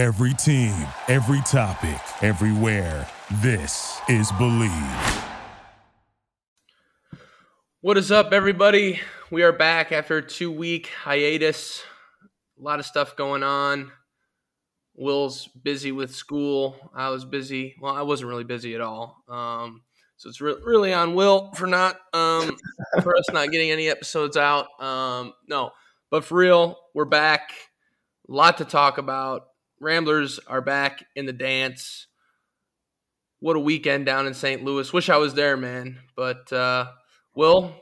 Every team, every topic, everywhere. This is Believe. What is up, everybody? We are back after a two week hiatus. A lot of stuff going on. Will's busy with school. I was busy. Well, I wasn't really busy at all. Um, so it's re- really on Will for not um, for us not getting any episodes out. Um, no, but for real, we're back. A lot to talk about. Ramblers are back in the dance. What a weekend down in St. Louis. Wish I was there, man. But uh, Will,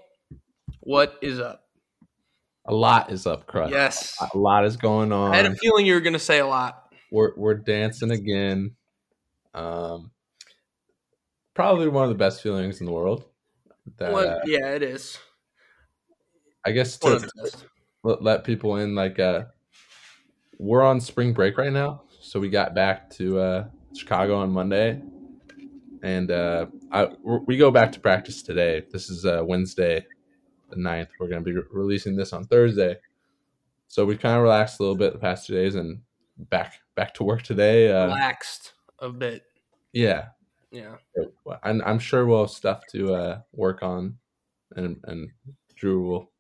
what is up? A lot is up, Crush. Yes. A lot is going on. I had a feeling you were going to say a lot. We're we're dancing again. Um, probably one of the best feelings in the world. That, Well, uh, yeah, it is. I guess to of the best. let, let people in, like, uh, we're on spring break right now, so we got back to uh, Chicago on Monday, and uh, I we're- go back to practice today. This is uh, Wednesday, the 9th. We're going to be re- releasing this on Thursday, so we kind of relaxed a little bit the past two days, and back back to work today. Uh, Relaxed a bit. yeah, Yeah. I'm, I'm sure we'll have stuff to uh, work on, and and Drew will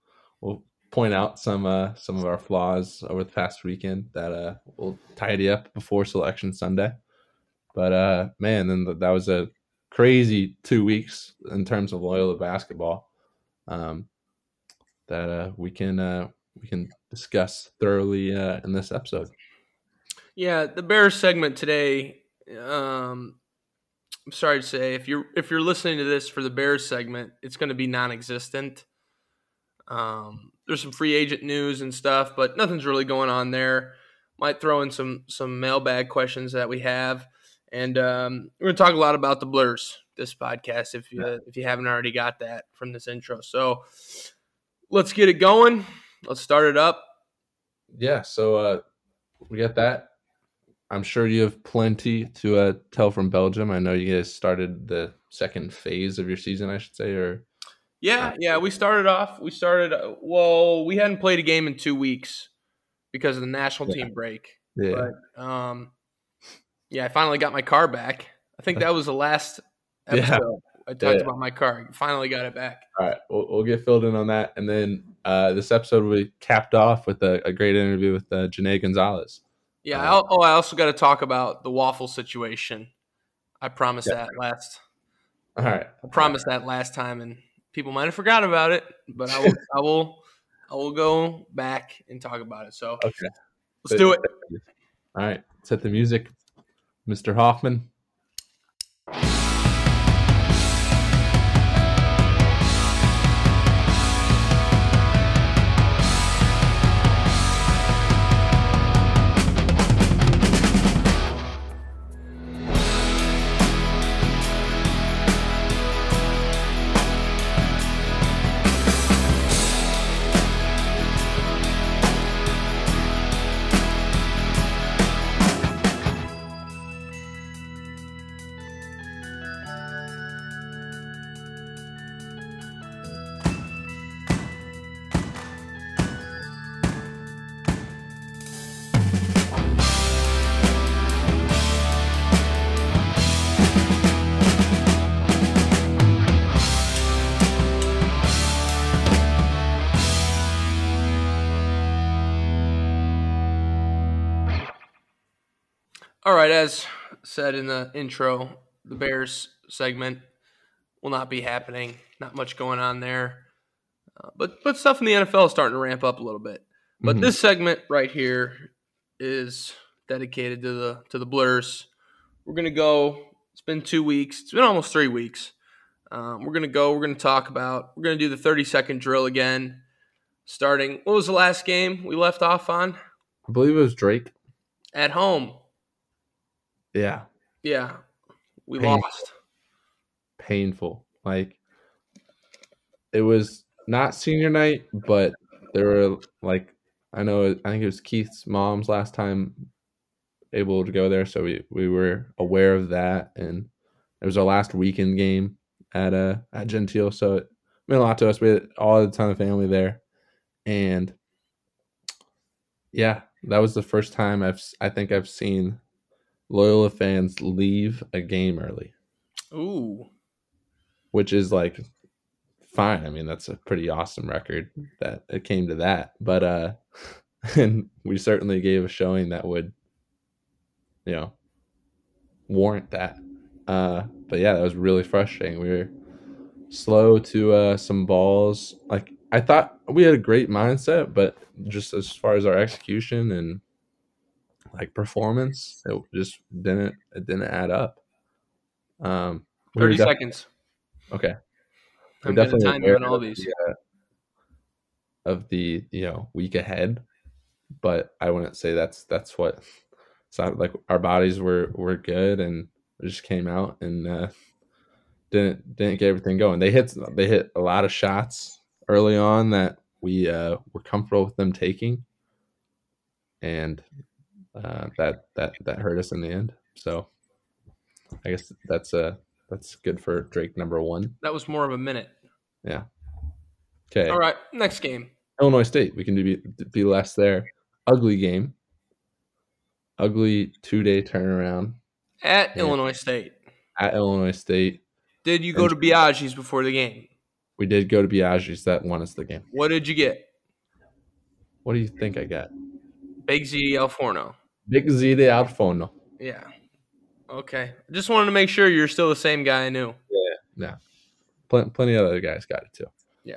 will point out some uh, some of our flaws over the past weekend that uh, we'll tidy up before Selection Sunday. But uh, man, then th- that was a crazy two weeks in terms of Loyola basketball. Um, that uh, we can uh, we can discuss thoroughly uh, in this episode. Yeah, the Bears segment today. Um, I'm sorry to say, if you're if you're listening to this for the Bears segment, it's going to be non-existent. Um, there's some free agent news and stuff, but nothing's really going on there. Might throw in some some mailbag questions that we have, and um, we're to talk a lot about the Blurs this podcast. If you if you haven't already got that from this intro, so let's get it going. Let's start it up. yeah so uh we got that i'm sure you have plenty to uh tell from belgium i know you guys started the second phase of your season i should say or Yeah, yeah. We started off. We started. uh, Well, we hadn't played a game in two weeks because of the national Yeah. team break. yeah But um, yeah, I finally got my car back. I think that was the last Yeah. episode I talked Yeah. about my car. Finally got it back. all right we'll, we'll get filled in on that and then uh this episode will be capped off with a, a great interview with uh Janae gonzalez Yeah. Al- oh, I also got to talk about the waffle situation. I promised Yeah. that last. all right I promised that last time, and people might have forgot about it. But I will. I will. I will go back and talk about it. So okay let's do it. all right set the music mr hoffman said in the intro, the Bears segment will not be happening. Not much going on there, uh, but but stuff in the NFL is starting to ramp up a little bit. But Mhm. this segment right here is dedicated to the to the Blurs. We're gonna go. It's been two weeks. It's been almost three weeks. Um, we're gonna go. We're gonna talk about. We're gonna do the thirty second drill again. Starting. What was the last game we left off on? i believe it was drake At home. yeah Yeah, we Painful. lost. painful. Like it was not senior night, but there were like I know I think it was Keith's mom's last time able to go there, so we we were aware of that, and it was our last weekend game at uh at Gentile, so it meant a lot to us. We had all the ton of family there, and yeah, that was the first time I've I think I've seen Loyola fans leave a game early, Ooh. which is like fine. I mean, that's a pretty awesome record that it came to that. But uh and we certainly gave a showing that would you know warrant that. Uh but yeah, that was really frustrating. We were slow to uh some balls. Like I thought we had a great mindset, but just as far as our execution and like performance, it just didn't it didn't add up. Um 30 def- seconds. Okay. I'm definitely time you on all of these. the, uh, of the you know week ahead, but I wouldn't say that's that's what. So like our bodies were were good and we just came out and uh, didn't didn't get everything going. They hit they hit a lot of shots early on that we uh, were comfortable with them taking, and uh, that that that hurt us in the end. So I guess that's uh that's good for Drake number one. That was more of a minute. Yeah. Okay. All right, next game. Illinois State. We can do be, be less there. Ugly game. Ugly two day turnaround At Yeah. Illinois State. at Illinois State. Did you go to Biaggi's before the game? We did go to Biaggi's. That won us the game. What did you get? What do you think I got? Big Z El Forno. Big Z de Alfono. Yeah. Okay. Just wanted to make sure you're still the same guy I knew. Yeah. Yeah. Pl- plenty of other guys got it too. Yeah.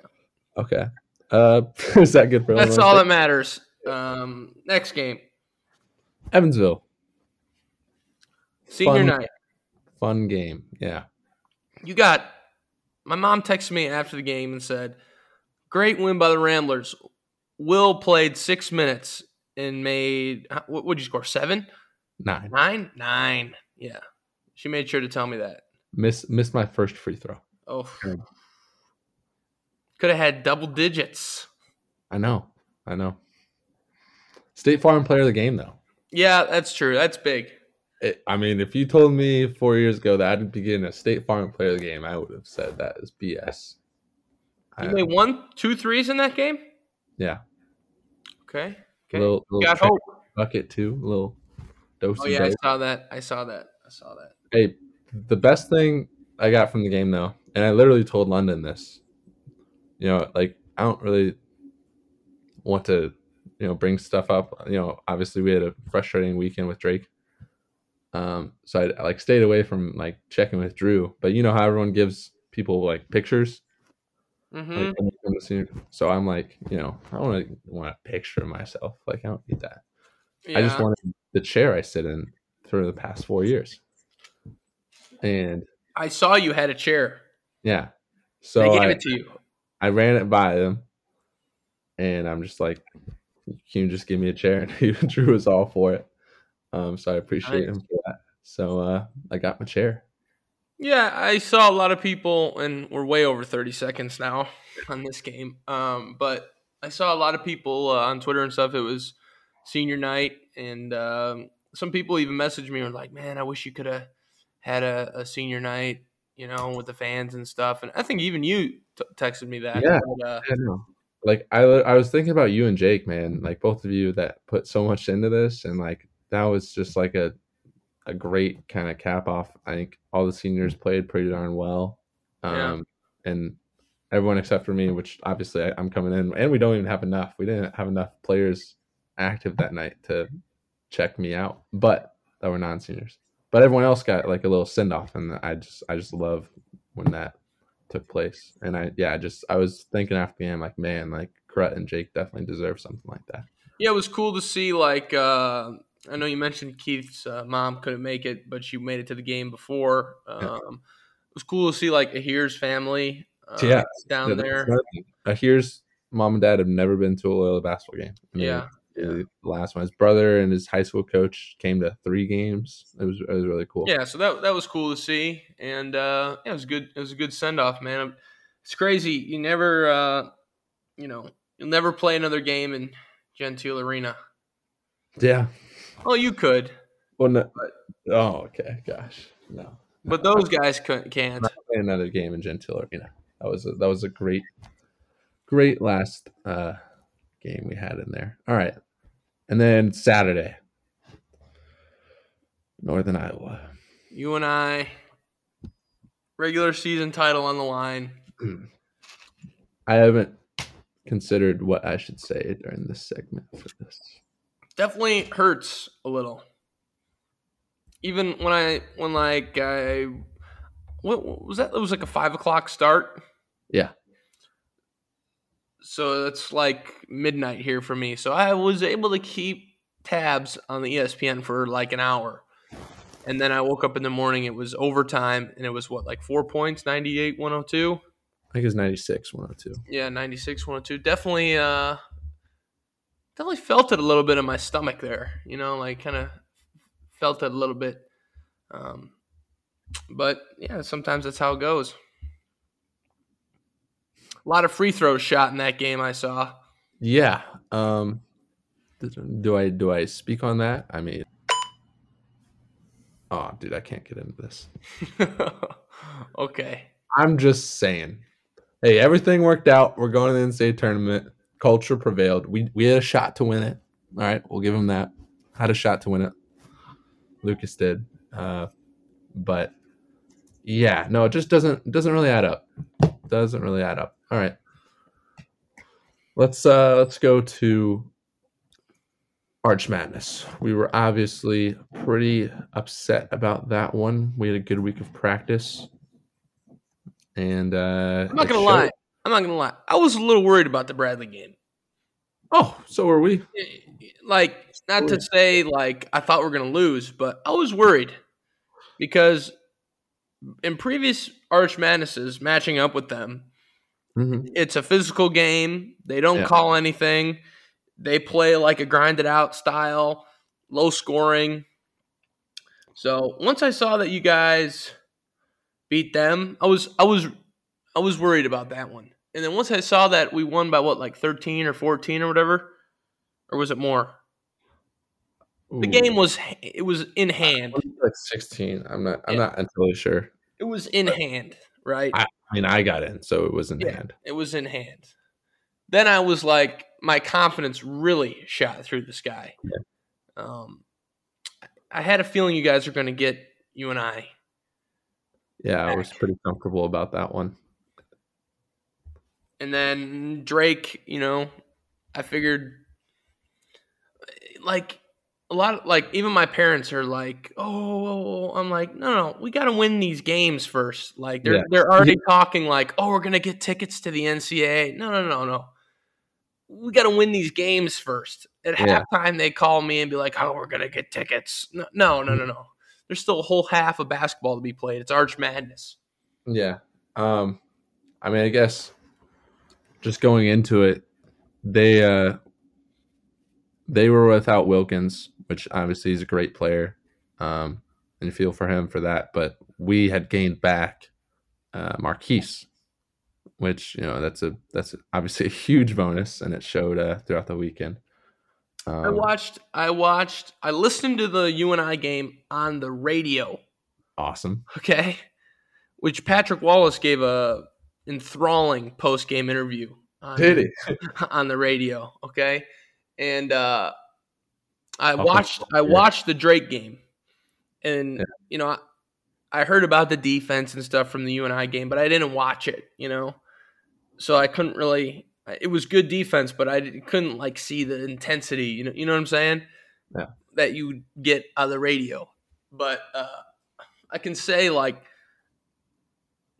Okay. Uh, is that good for That's all that matters. Um, next game, Evansville. senior Fun. night. Fun game. Yeah. You got. My mom texted me after the game and said, "Great win by the Ramblers. Will played six minutes and made. What would you score? Seven, Nine. nine, nine. Yeah. She made sure to tell me that. Miss missed my first free throw. Oh, could have had double digits. I know. I know. State Farm player of the game though. Yeah, that's true. That's big. It, I mean, if you told me four years ago that I'd be getting a State Farm Player of the Game, I would have said that is BS. You I- made one, two threes in that game. yeah, Okay. Okay. little, little Got hope. bucket too, A little dose. Oh yeah, I saw that. I saw that. I saw that. Hey, the best thing I got from the game though, and I literally told London this. You know, like I don't really want to, you know, bring stuff up. You know, obviously we had a frustrating weekend with Drake. Um, so I, I like stayed away from like checking with Drew, but you know how everyone gives people like pictures. Mm-hmm. Like, when you come so I'm like, you know, I don't want to want a picture of myself. Like I don't need that. I just Yeah. wanted the chair I sit in for the past four years. And I saw you had a chair. yeah, So they gave I, it to you. I ran it by them, and I'm just like, can you just give me a chair? And he Drew was all for it. Um, so I appreciate Nice. him for that. So uh, I got my chair. Yeah, I saw a lot of people, and we're way over 30 seconds now on this game. Um, but I saw a lot of people uh, on Twitter and stuff. It was senior night, and um, some people even messaged me and were like, "Man, I wish you could have had a, a senior night, you know, with the fans and stuff." And I think even you t- texted me that. Yeah. But, uh, know. Like I, I was thinking about you and Jake, man. Like both of you that put so much into this, and like that was just like a, a great kind of cap off. I think all the seniors played pretty darn well, um, Yeah. and everyone except for me, which obviously I, I'm coming in, and we don't even have enough. We didn't have enough players active that night to check me out, but that were non-seniors. But everyone else got like a little send off, and I just I just love when that took place. And I yeah, I just I was thinking after the game, like, man, like Krut and Jake definitely deserve something like that. Yeah, it was cool to see. Like, uh, I know you mentioned Keith's uh, mom couldn't make it, but she made it to the game before. Um, Yeah. It was cool to see like Aher's family uh, Yeah, down Yeah, there. here's mom and dad have never been to a Loyola basketball game. I mean, Yeah, yeah. The last one, his brother and his high school coach came to three games. It was it was really cool. Yeah, so that that was cool to see, and uh, yeah, it was good. It was a good send off, man. It's crazy. You never, uh, you know, you'll never play another game in Gentile Arena. yeah. Oh, you could, Well, no, oh, okay, gosh, no. but those guys couldn't, can't. play another game in Gentile Arena. That was a, that was a great, great last uh, game we had in there. All right, And then Saturday, Northern Iowa. UNI, regular season title on the line. I haven't considered what I should say during this segment for this. Definitely hurts a little. Even when I when like I what, what was that? It was like a five o'clock start. Yeah. So it's like midnight here for me. So I was able to keep tabs on the ESPN for like an hour. And then I woke up in the morning, it was overtime, and it was what, like four points, 98, 102? I think it's 96, 102. Yeah, 96, 102. Definitely, uh, definitely felt it a little bit in my stomach there, you know, like kind of felt it a little bit. Um, but yeah, sometimes that's how it goes. A lot of free throws shot in that game I saw. Yeah. Um, do I do I speak on that? I mean, oh, dude, I can't get into this. okay. I'm just saying. Hey, everything worked out. We're going to the NCAA tournament. Culture prevailed. We we had a shot to win it. All right, we'll give him that. Had a shot to win it. Lucas did. Uh, but yeah, no, it just doesn't doesn't really add up. Doesn't really add up. All right. Let's uh let's go to Arch Madness. We were obviously pretty upset about that one. We had a good week of practice. And uh I'm not gonna showed. lie. I'm not gonna lie. I was a little worried about the Bradley game. Oh, so are we. Like, not to say like I thought we are gonna lose, but I was worried because in previous Arch Madnesses, matching up with them, Mhm. it's a physical game. They don't Yeah. call anything. They play like a grinded out style, low scoring. So once I saw that you guys beat them, I was I was I was worried about that one. And then once I saw that we won by what, like thirteen or fourteen or whatever, or was it more? The Ooh. game was it was in hand. like 16. I'm not I'm Yeah. not entirely sure. It was in hand, right? I mean, I got in, so it was in Yeah. hand. It was in hand. Then I was like, my confidence really shot through the sky. Um, I had a feeling you guys are going to get UNI. Yeah, I was pretty comfortable about that one. And then Drake, you know, I figured like a lot of like even my parents are like, oh, I'm like, no, no, we got to win these games first. Like they're Yeah. they're already talking like, oh, we're gonna get tickets to the NCAA. No, no, no, no. We got to win these games first. At Yeah. halftime, they call me and be like, oh, we're gonna get tickets. No, no, no, no, no. There's still a whole half of basketball to be played. It's Arch Madness. Yeah. Um I mean, I guess just going into it, they uh they were without Wilkins, which obviously is a great player. Um and you feel for him for that, but we had gained back uh Marquise, which, you know, that's a that's obviously a huge bonus and it showed uh throughout the weekend. Um, I watched. I watched. I listened to the UNI game on the radio. awesome. Okay, which Patrick Wallace gave a enthralling post game interview. On, Did he? on the radio? Okay, and uh, I watched. I watched the Drake game, and Yeah. you know, I, I heard about the defense and stuff from the UNI game, but I didn't watch it. You know, so I couldn't really. It was good defense, but I couldn't like see the intensity. You know, you know what I'm saying? Yeah. That you get on the radio, but uh, I can say like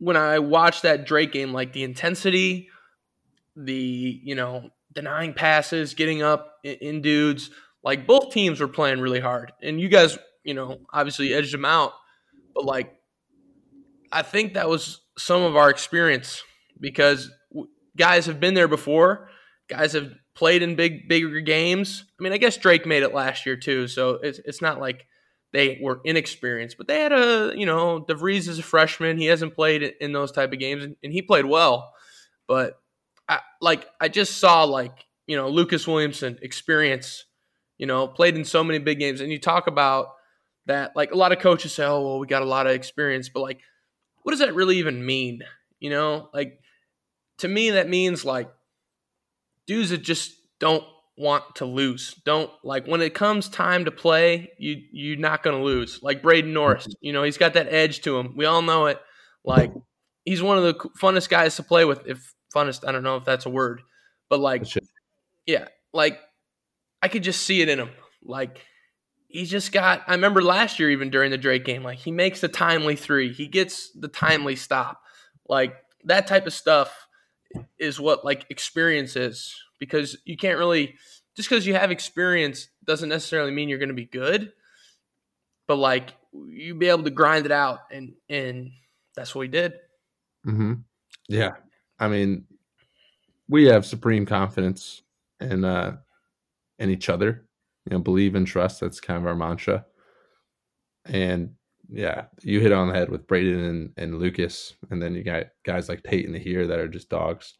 when I watched that Drake game, like the intensity, the you know denying passes, getting up in, in dudes, like both teams were playing really hard, and you guys, you know, obviously edged them out, but like I think that was some of our experience because guys have been there before, guys have played in big bigger games. I mean, I guess Drake made it last year too, so it's it's not like they were inexperienced, but they had a you know DeVries is a freshman. He hasn't played in those type of games, and, and he played well. But I, like I just saw like you know Lucas Williamson experience, you know played in so many big games, and you talk about that like a lot of coaches say, oh well we got a lot of experience, but like what does that really even mean? You know, like to me that means like dudes that just don't want to lose. Don't like when it comes time to play, you you're not going to lose. Like Braden Norris, mm-hmm. you know, he's got that edge to him. We all know it. Like he's one of the funnest guys to play with. If funnest, I don't know if that's a word, but like, yeah, like I could just see it in him. Like he's just got. I remember last year, even during the Drake game, like he makes the timely three, he gets the timely stop, like that type of stuff is what like experience is because you can't really just because you have experience doesn't necessarily mean you're going to be good but like you be able to grind it out and and that's what we did. Mm-hmm. yeah. I mean we have supreme confidence in uh in each other you know believe and trust that's kind of our mantra. And yeah you hit on the head with braden and, and lucas and then you got guys like tate and here that are just dogs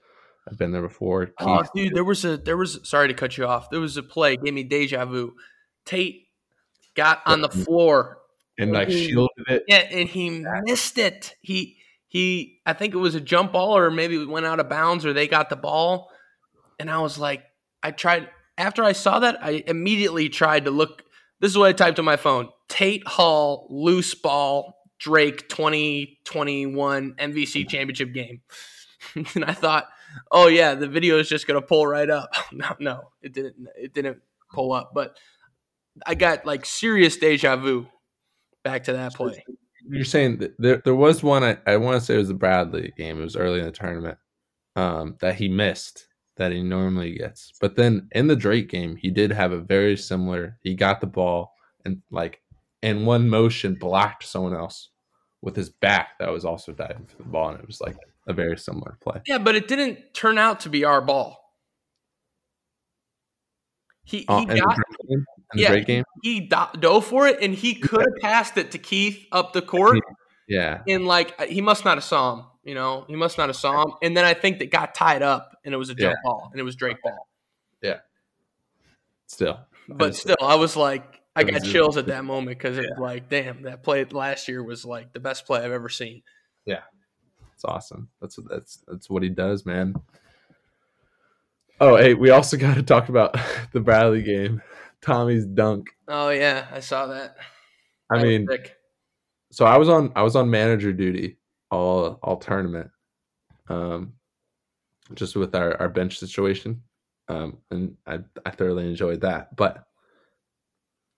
I've been there before. Oh, Keith. Oh, dude, there was a there was sorry to cut you off. There was a play gave me deja vu. Tate got on the floor and like he, shielded it. Yeah, and he missed it. He he I think it was a jump ball or maybe it went out of bounds or they got the ball. And I was like, I tried after I saw that, I immediately tried to look. This is what I typed on my phone. Tate Hall loose ball Drake 2021 MVC mm-hmm. championship game. and I thought oh yeah, the video is just gonna pull right up. no, no, it didn't. It didn't pull up. But I got like serious deja vu back to that play. You're saying that there there was one I, I want to say it was the Bradley game. It was early in the tournament um, that he missed that he normally gets. But then in the Drake game, he did have a very similar. He got the ball and like in one motion blocked someone else with his back that was also diving for the ball, and it was like a very similar play. Yeah, but it didn't turn out to be our ball. He, uh, he uh, got the yeah, game. He, he dove for it, and he could have passed it to Keith up the court. Yeah, and like he must not have saw him. You know, he must not have saw him. And then I think that got tied up, and it was a jump yeah. ball, and it was Drake ball. Yeah. Still, but still, I was like, I got chills at that moment because it was like, damn, that play last year was like the best play I've ever seen. Yeah, it's awesome. That's that's that's what he does, man. Oh, hey, we also got to talk about the Bradley game. Tommy's dunk. Oh yeah, I saw that. I that mean, so I was on I was on manager duty all all tournament, um, just with our our bench situation, um, and I I thoroughly enjoyed that. But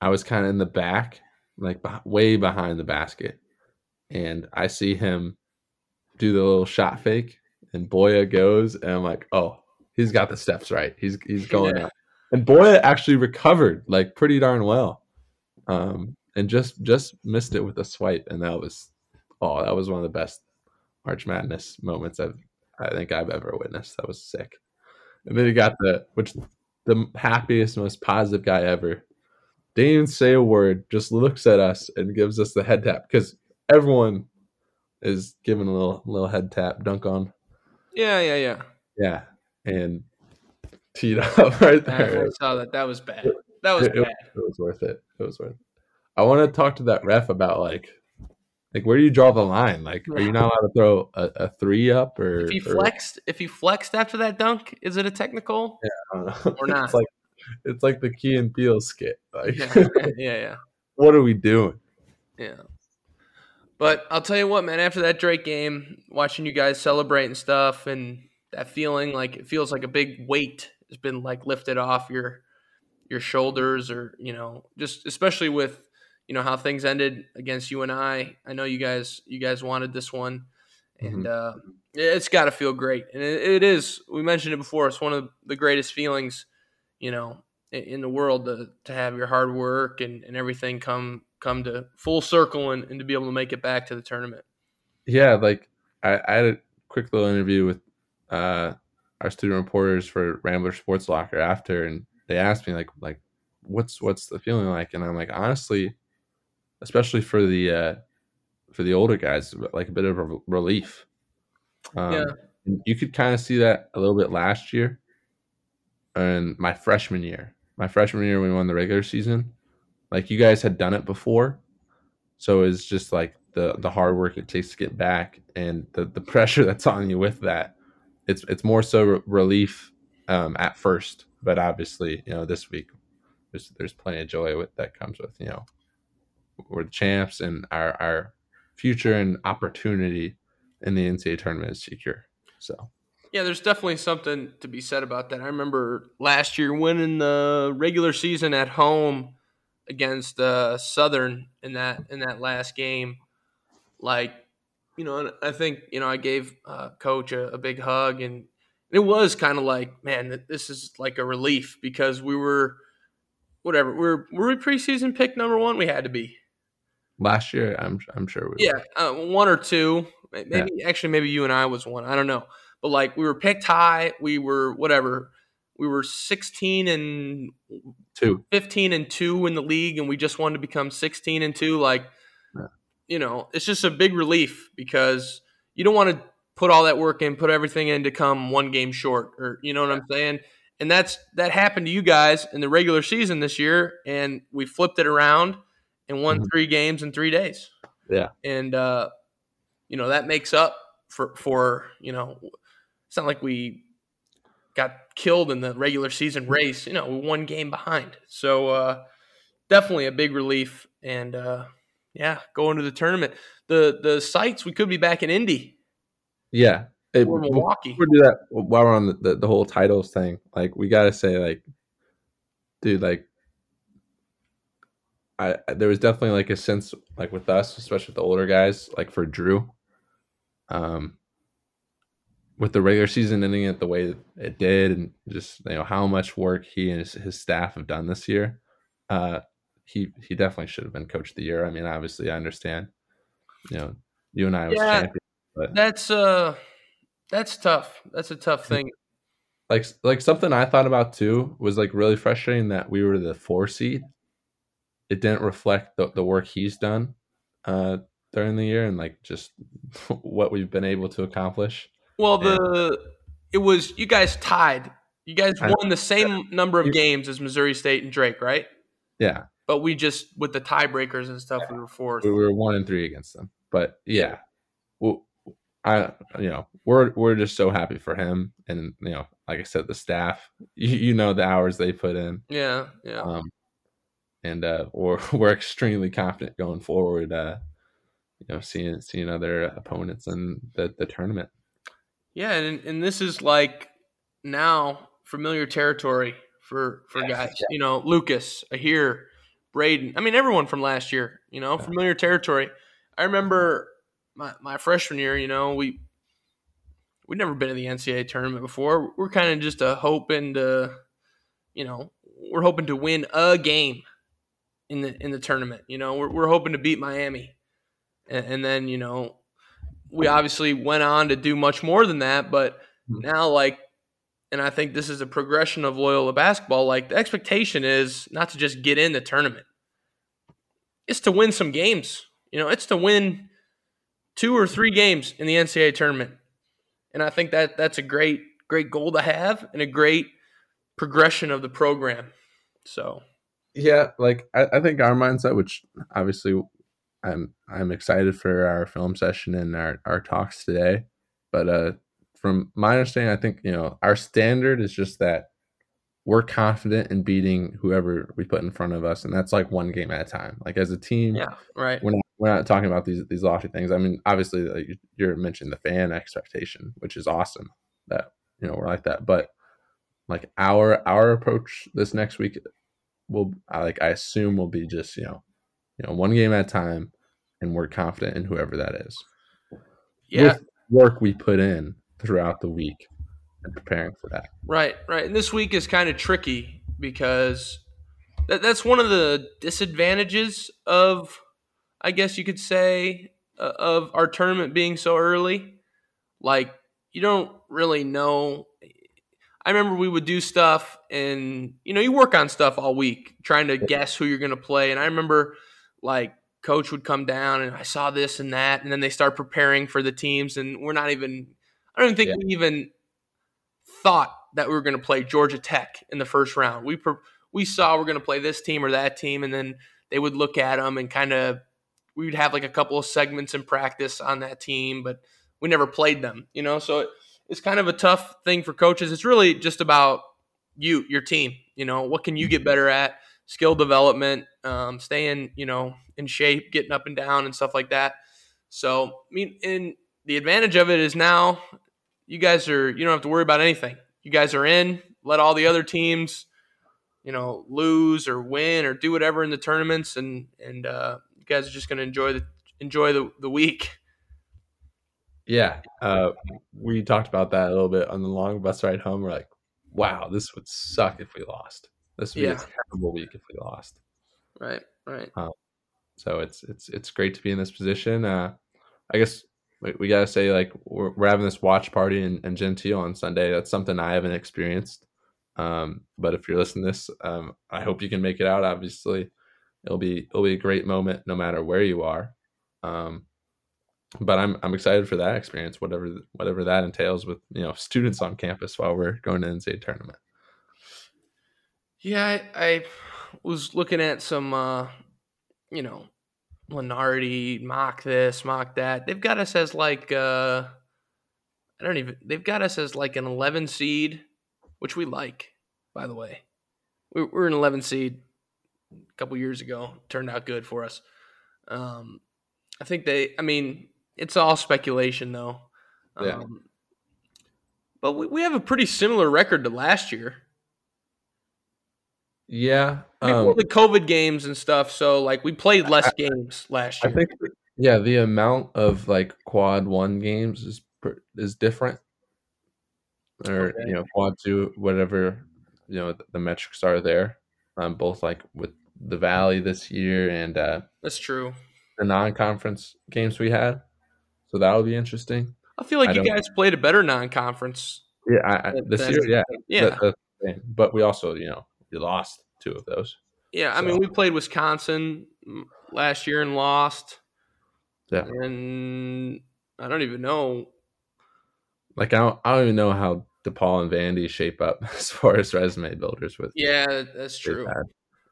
I was kind of in the back, like way behind the basket, and I see him do the little shot fake, and Boya goes, and I'm like, oh, he's got the steps right. He's he's going yeah. up. And Boya actually recovered like pretty darn well, um, and just just missed it with a swipe, and that was oh, that was one of the best March Madness moments I've I think I've ever witnessed. That was sick. And then he got the which the happiest, most positive guy ever. Didn't even say a word, just looks at us and gives us the head tap because everyone is giving a little little head tap dunk on. Yeah, yeah, yeah. Yeah, and teed up right there. I saw that. That was bad. That was it, bad. It, was worth it. It was worth. It. I want to talk to that ref about like, like where do you draw the line? Like, are you not allowed to throw a, a three up or if he or, flexed? If he flexed after that dunk, is it a technical? Yeah, or not? It's like it's like the Key and Peele skit. Like, yeah, yeah, yeah. What are we doing? Yeah. But I'll tell you what, man. After that Drake game, watching you guys celebrate and stuff, and that feeling like it feels like a big weight has been like lifted off your your shoulders, or you know, just especially with you know how things ended against UNI. I know you guys you guys wanted this one, and mm-hmm. uh, it's got to feel great, and it, it is. We mentioned it before. It's one of the greatest feelings, you know, in, in the world to to have your hard work and and everything come come to full circle and, and to be able to make it back to the tournament. Yeah, like I, I had a quick little interview with uh, our student reporters for Rambler Sports Locker after, and they asked me like like what's what's the feeling like, and I'm like honestly, especially for the uh, for the older guys, like a bit of a relief. Um, yeah, you could kind of see that a little bit last year, and my freshman year. My freshman year, we won the regular season, like you guys had done it before, so it's just like the the hard work it takes to get back and the the pressure that's on you with that. It's it's more so re- relief um, at first, but obviously, you know, this week there's there's plenty of joy with that comes with you know we're the champs and our our future and opportunity in the NCAA tournament is secure. So yeah, there's definitely something to be said about that. I remember last year winning the regular season at home against uh, Southern in that in that last game. Like, you know, I think you know I gave uh, Coach a, a big hug, and it was kind of like, man, this is like a relief because we were whatever. We're were we preseason pick number one? We had to be last year. I'm I'm sure we. Yeah, uh, one or two. Maybe yeah. actually, maybe UNI was one. I don't know, but like we were picked high. We were whatever. We were 16 and two, 15 and two in the league, and we just wanted to become 16 and two. Like, yeah. you know, it's just a big relief because you don't want to put all that work in, put everything in to come one game short, or you know what yeah. I'm saying and that's that happened to you guys in the regular season this year, and we flipped it around and won mm-hmm. three games in three days. Yeah, and uh, you know that makes up for for you know it's not like we got killed in the regular season race. You know, one game behind, so uh, definitely a big relief. And uh, yeah, going to the tournament. The the sites we could be back in Indy. Yeah, Hey, or Milwaukee. We'll do that while we're on the, the, the whole titles thing. Like we gotta say, like, dude, like, I there was definitely like a sense, like with us, especially with the older guys, like for Drew, um, with the regular season ending it the way it did, and just you know how much work he and his, his staff have done this year. Uh, he he definitely should have been coach of the year. I mean, obviously, I understand. You know, UNI was yeah, champions, but that's uh that's tough. That's a tough thing. Like like something I thought about too was like really frustrating that we were the four seed. It didn't reflect the, the work he's done uh, during the year and like just what we've been able to accomplish. Well, the and, it was you guys tied. You guys won the same number of games as Missouri State and Drake, right? Yeah. But we just with the tiebreakers and stuff, we were fourth. We were one and three against them. But yeah, well, I you know we're we're just so happy for him and you know like I said the staff you, you know the hours they put in yeah yeah um and uh we're we're extremely confident going forward uh you know seeing seeing other opponents in the the tournament yeah and and this is like now familiar territory for for yeah, guys yeah. you know Lucas here Braden I mean everyone from last year you know familiar territory I remember my, my freshman year, you know, we we'd never been in the NCAA tournament before. We're kind of just a hoping to, you know, we're hoping to win a game in the in the tournament. You know, we're we're hoping to beat Miami, and, and then you know, we obviously went on to do much more than that. But mm-hmm. now, like, and I think this is a progression of Loyola basketball. Like, the expectation is not to just get in the tournament; it's to win some games. You know, it's to win two or three games in the NCAA tournament. And I think that that's a great, great goal to have and a great progression of the program. So, yeah, like I, I think our mindset, which obviously I'm I'm excited for our film session and our, our talks today. But uh from my understanding, I think, you know, our standard is just that we're confident in beating whoever we put in front of us, and that's like one game at a time. Like as a team, yeah, right. We're not, we're not talking about these these lofty things. I mean, obviously, like you're mentioning the fan expectation, which is awesome. That you know we're like that, but like our our approach this next week will, I like I assume will be just you know, you know, one game at a time, and we're confident in whoever that is. Yeah, With work we put in throughout the week and preparing for that. Right, right. And this week is kind of tricky because that, that's one of the disadvantages of, I guess you could say, uh, of our tournament being so early. Like, you don't really know. I remember we would do stuff and, you know, you work on stuff all week trying to guess who you're going to play. And I remember, like, coach would come down and I saw this and that. And then they start preparing for the teams. And we're not even, I don't even think yeah. we even thought that we were going to play Georgia Tech in the first round. We we saw we're going to play this team or that team, and then they would look at them and kind of we would have like a couple of segments in practice on that team, but we never played them. You know, so it, it's kind of a tough thing for coaches. It's really just about you, your team. You know, what can you get mm-hmm. better at? Skill development, um, staying, you know, in shape, getting up and down and stuff like that. So, I mean, and the advantage of it is now you guys are you don't have to worry about anything. You guys are in. Let all the other teams, you know, lose or win or do whatever in the tournaments, and and uh, you guys are just going to enjoy the enjoy the the week. Yeah, uh, we talked about that a little bit on the long bus ride home. We're like, wow, this would suck if we lost. This would Yeah. be a terrible week if we lost. Right, right. So it's it's it's great to be in this position. Uh, I guess we, we gotta say like we're, we're having this watch party in, in Gentile on Sunday. That's something I haven't experienced. Um, but if you're listening to this, um, I hope you can make it out. Obviously, it'll be it'll be a great moment no matter where you are. Um, but I'm I'm excited for that experience, whatever whatever that entails with you know students on campus while we're going to NCAA tournament. Yeah, I, I was looking at some, uh, you know, Lunardi mock this, mock that. They've got us as like, uh, I don't even. They've got us as like an 11 seed, which we like, by the way. We we were an 11 seed a couple years ago. Turned out good for us. Um, I think they. I mean, it's all speculation though. Um, Yeah. But we, we have a pretty similar record to last year. Yeah, Before um, the COVID games and stuff, so like we played less games last I year. think yeah, the amount of like quad one games is is different, or Okay. you know quad two, whatever you know the, the metrics are there. Um, both like with the Valley this year and uh, That's true. the non-conference games we had, so that'll be interesting. I feel like I you guys played a better non-conference. Yeah, I, I, this year, yeah, yeah, that- but we also you know we lost two of those. yeah. I mean, we played Wisconsin last year and lost, Yeah, and I don't even know. like I don't, I don't even know how DePaul and Vandy shape up as far as resume builders with Yeah, that's true.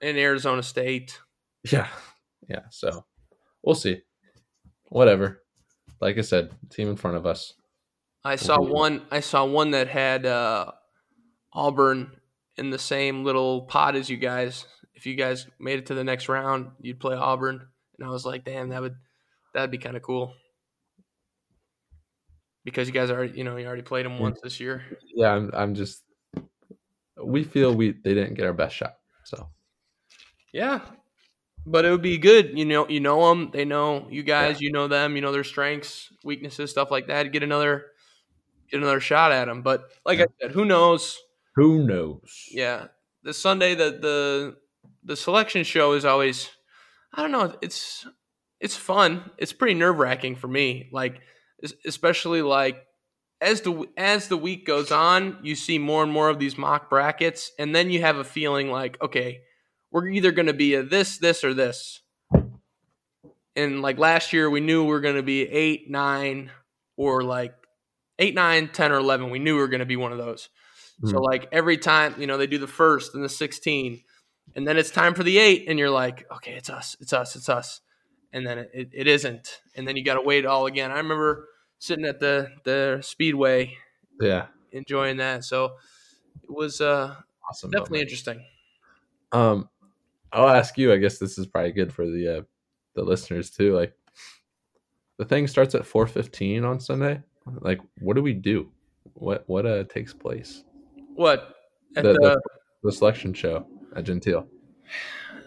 In Arizona State, Yeah. Yeah. So we'll see. Whatever. Like I said, team in front of us. I saw one. I saw one that had uh, Auburn in the same little pot as you guys. If you guys made it to the next round, you'd play Auburn, and I was like, damn, that would that'd be kind of cool. Because you guys already, you know, you already played them once this year. Yeah, I'm I'm just we feel we they didn't get our best shot. So Yeah, but it would be good. You know, you know them. They know you guys. You know them. You know their strengths, weaknesses, stuff like that. Get another, get another shot at them. But like I said, who knows? Who knows? Yeah, the Sunday the the the selection show is always. I don't know. It's it's fun. It's pretty nerve wracking for me. Like especially like as the as the week goes on, you see more and more of these mock brackets, and then you have a feeling like, okay, we're either going to be a this, this, or this. And like last year, we knew we were going to be eight, nine, or like eight, nine, 10, or 11. We knew we were going to be one of those. So, Mhm. like every time, you know, they do the first and the 16, and then it's time for the eight, and you're like, okay, it's us, it's us, it's us. And then it, it, isn't. And then you got to wait all again. I remember sitting at the, the Speedway Yeah. enjoying that. So it was uh, Awesome. definitely moment. interesting. Um I'll ask you, I guess this is probably good for the uh the listeners too. Like the thing starts at four fifteen on Sunday. Like what do we do? What what uh takes place? What? At The- the, the- The selection show at Gentile.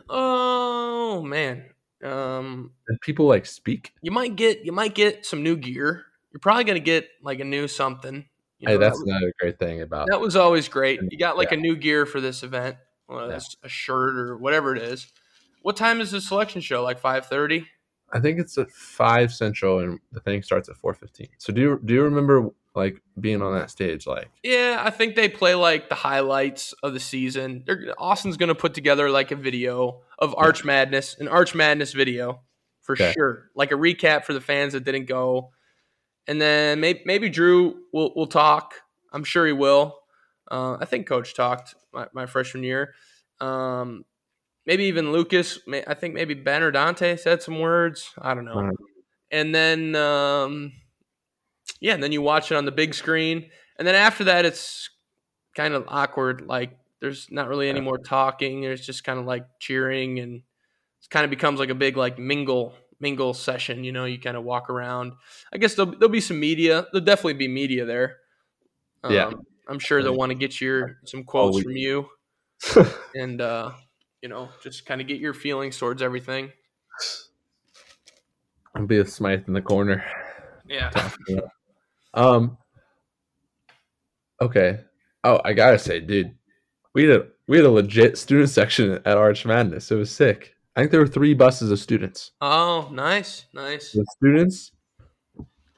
oh man, um, And people like speak. you might get you might get some new gear. You're probably gonna get like a new something. You Hey, that's that, another great thing about that was always great. You got like a new gear for this event, well, Yeah. a shirt or whatever it is. What time is the selection show? Like five thirty? I think it's at five central, and the thing starts at four fifteen. So do you do you remember like being on that stage? Like Yeah, I think they play like the highlights of the season. They're, Austin's going to put together like a video of Arch Madness, an Arch Madness video for Okay. sure, like a recap for the fans that didn't go. And then maybe, maybe Drew will will talk. I'm sure he will. Uh, I think Coach talked my, my freshman year. Um, maybe even Lucas. I think maybe Ben or Dante said some words. I don't know. Uh, And then, um, yeah, and then you watch it on the big screen. And then after that, it's kind of awkward, like There's not really any more talking. There's just kind of like cheering, and it kind of becomes like a big like mingle mingle session. You know, you kind of walk around. I guess there'll there'll be some media. There'll definitely be media there. Yeah. Um, I'm sure they'll want to get your some Oh, quotes we- from you, and uh, you know, just kind of get your feelings towards everything. I'll be a Smythe in the corner. Yeah. Um. Okay. Oh, I gotta say, dude, we had a we had a legit student section at Arch Madness. It was sick. I think there were three buses of students. Oh, nice, nice. The students,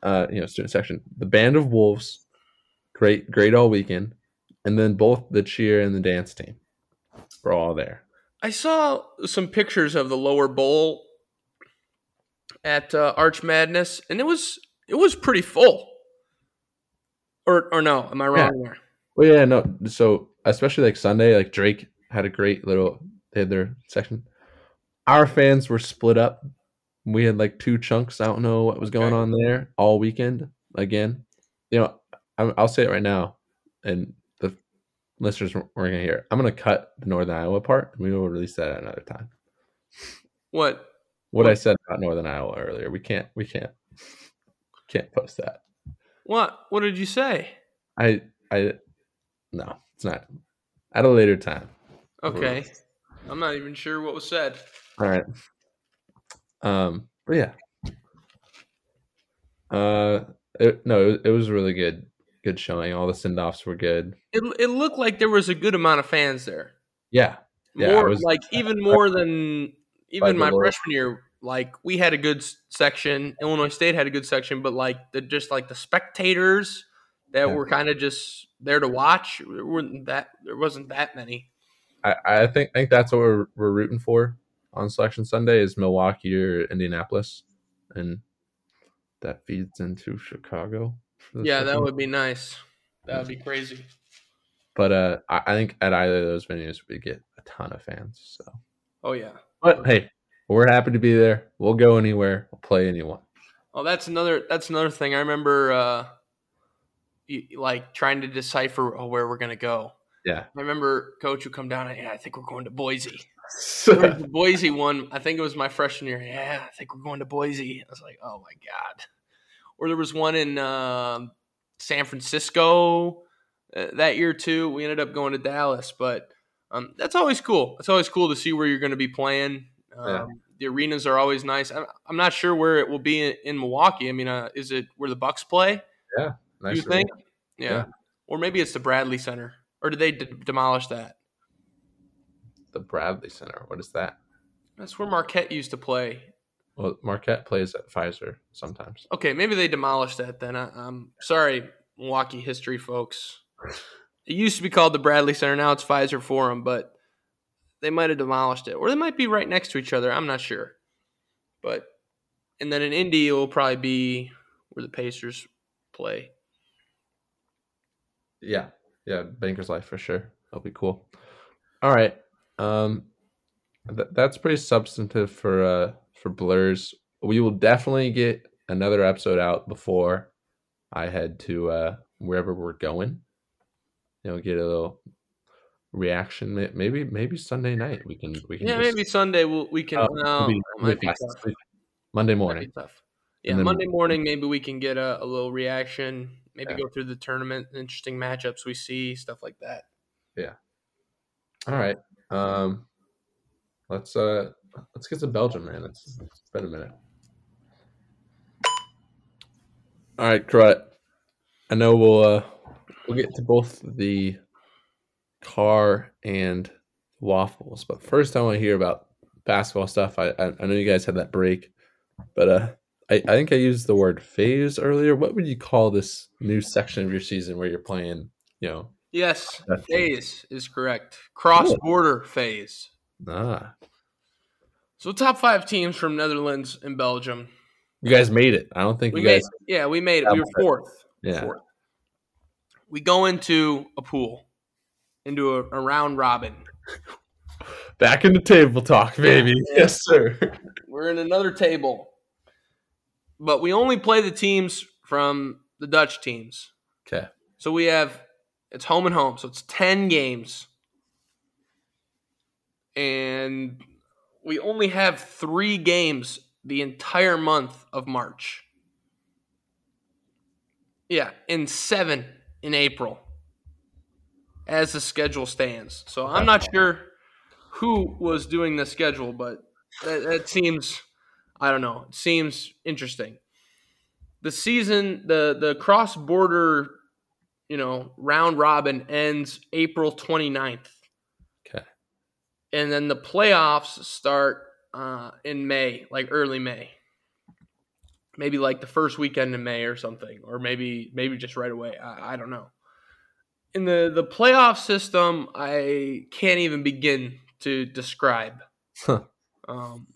uh, you know, student section, the band of wolves, great, great all weekend, and then both the cheer and the dance team were all there. I saw some pictures of the lower bowl at uh, Arch Madness, and it was it was pretty full. Or or no, am I wrong there? Well, yeah, no. So especially like Sunday, like Drake had a great little. They had their section. Our fans were split up. We had like two chunks. I don't know what was going Okay. on there all weekend. Again, you know, I'm, I'll say it right now, and listeners weren't going to hear. I'm going to cut the Northern Iowa part, and we will release that at another time. What? What I said about Northern Iowa earlier, we can't, we can't, can't post that. What? What did you say? I, I, no, it's not. At a later time. Okay. I'm not even sure what was said. All right. Um, but yeah. Uh, it, no, it, it was really good. Good showing. All the send offs were good. It it looked like there was a good amount of fans there. Yeah, Yeah, More was- like even more than even my freshman year. Like we had a good section. Illinois State had a good section, but like the just like the spectators that Yeah. were kind of just there to watch. There weren't that there wasn't that many. I, I think I think that's what we're we're rooting for on Selection Sunday is Milwaukee or Indianapolis, and that feeds into Chicago. Yeah, that would be nice. That would be crazy. But uh, I, I think at either of those venues we get a ton of fans. So, Oh yeah. but hey, we're happy to be there. We'll go anywhere. We'll play anyone. Oh, that's another. That's another thing. I remember, uh, like trying to decipher oh, where we're gonna go. Yeah. I remember coach would come down and yeah, I think we're going to Boise. The Boise one. I think it was my freshman year. Yeah, I think we're going to Boise. I was like, oh my god. Or there was one in um San Francisco uh, that year too. We ended up going to Dallas, but um, that's always cool. It's always cool to see where you're going to be playing. Um, Yeah. The arenas are always nice. I'm, I'm not sure where it will be in, in Milwaukee. I mean, uh, is it where the Bucks play? Yeah, nice you think? Yeah. Yeah. Or maybe it's the Bradley Center. Or did they d- demolish that? The Bradley Center. What is that? That's where Marquette used to play. Well, Marquette plays at Fiserv sometimes. Okay, maybe they demolished that then. I, I'm sorry, Milwaukee history folks. It used to be called the Bradley Center. Now it's Fiserv Forum, but they might have demolished it, or they might be right next to each other. I'm not sure. But and then in Indy, it will probably be where the Pacers play. Yeah, yeah, Bankers Life for sure. That'll be cool. All right, um, th- that's pretty substantive for uh for blurs. We will definitely get another episode out before I head to uh wherever we're going. You know, get a little reaction. Maybe maybe Sunday night we can we can Yeah, just- maybe Sunday we'll, we can. uh, no, maybe- it might be tough. Monday morning. tough. Yeah, Monday morning maybe we can get a, a little reaction. Maybe Yeah. go through the tournament, interesting matchups we see, stuff like that. Yeah. All right. Um let's uh let's get to Belgium, man. It's, it's been a minute. All right, Krut. I know we'll uh we'll get to both the car and waffles, but first I want to hear about basketball stuff. I I, I know you guys had that break, but uh I, I think I used the word phase earlier. What would you call this new section of your season where you're playing, you know, Yes, phase is correct. Cross border phase. ah, So top five teams from Netherlands and Belgium. you guys made it. I don't think We you made, guys yeah, we made it. We were fourth. Yeah. Fourth. We go into a pool, into a, a round robin. Back in the table talk, baby. Yeah. Yes, sir. We're in another table, but we only play the teams from the Dutch teams. Okay. So we have it's home and home. So it's ten games and we only have three games the entire month of March. Yeah, and seven in April as the schedule stands. So I'm not sure who was doing the schedule, but that, that seems, I don't know, it seems interesting. The season, the the cross border, you know, round robin ends April 29th. And then the playoffs start uh, in May, like early May. Maybe like the first weekend in May or something, or maybe maybe just right away. I, I don't know. In the the playoff system, I can't even begin to describe. Huh. Um,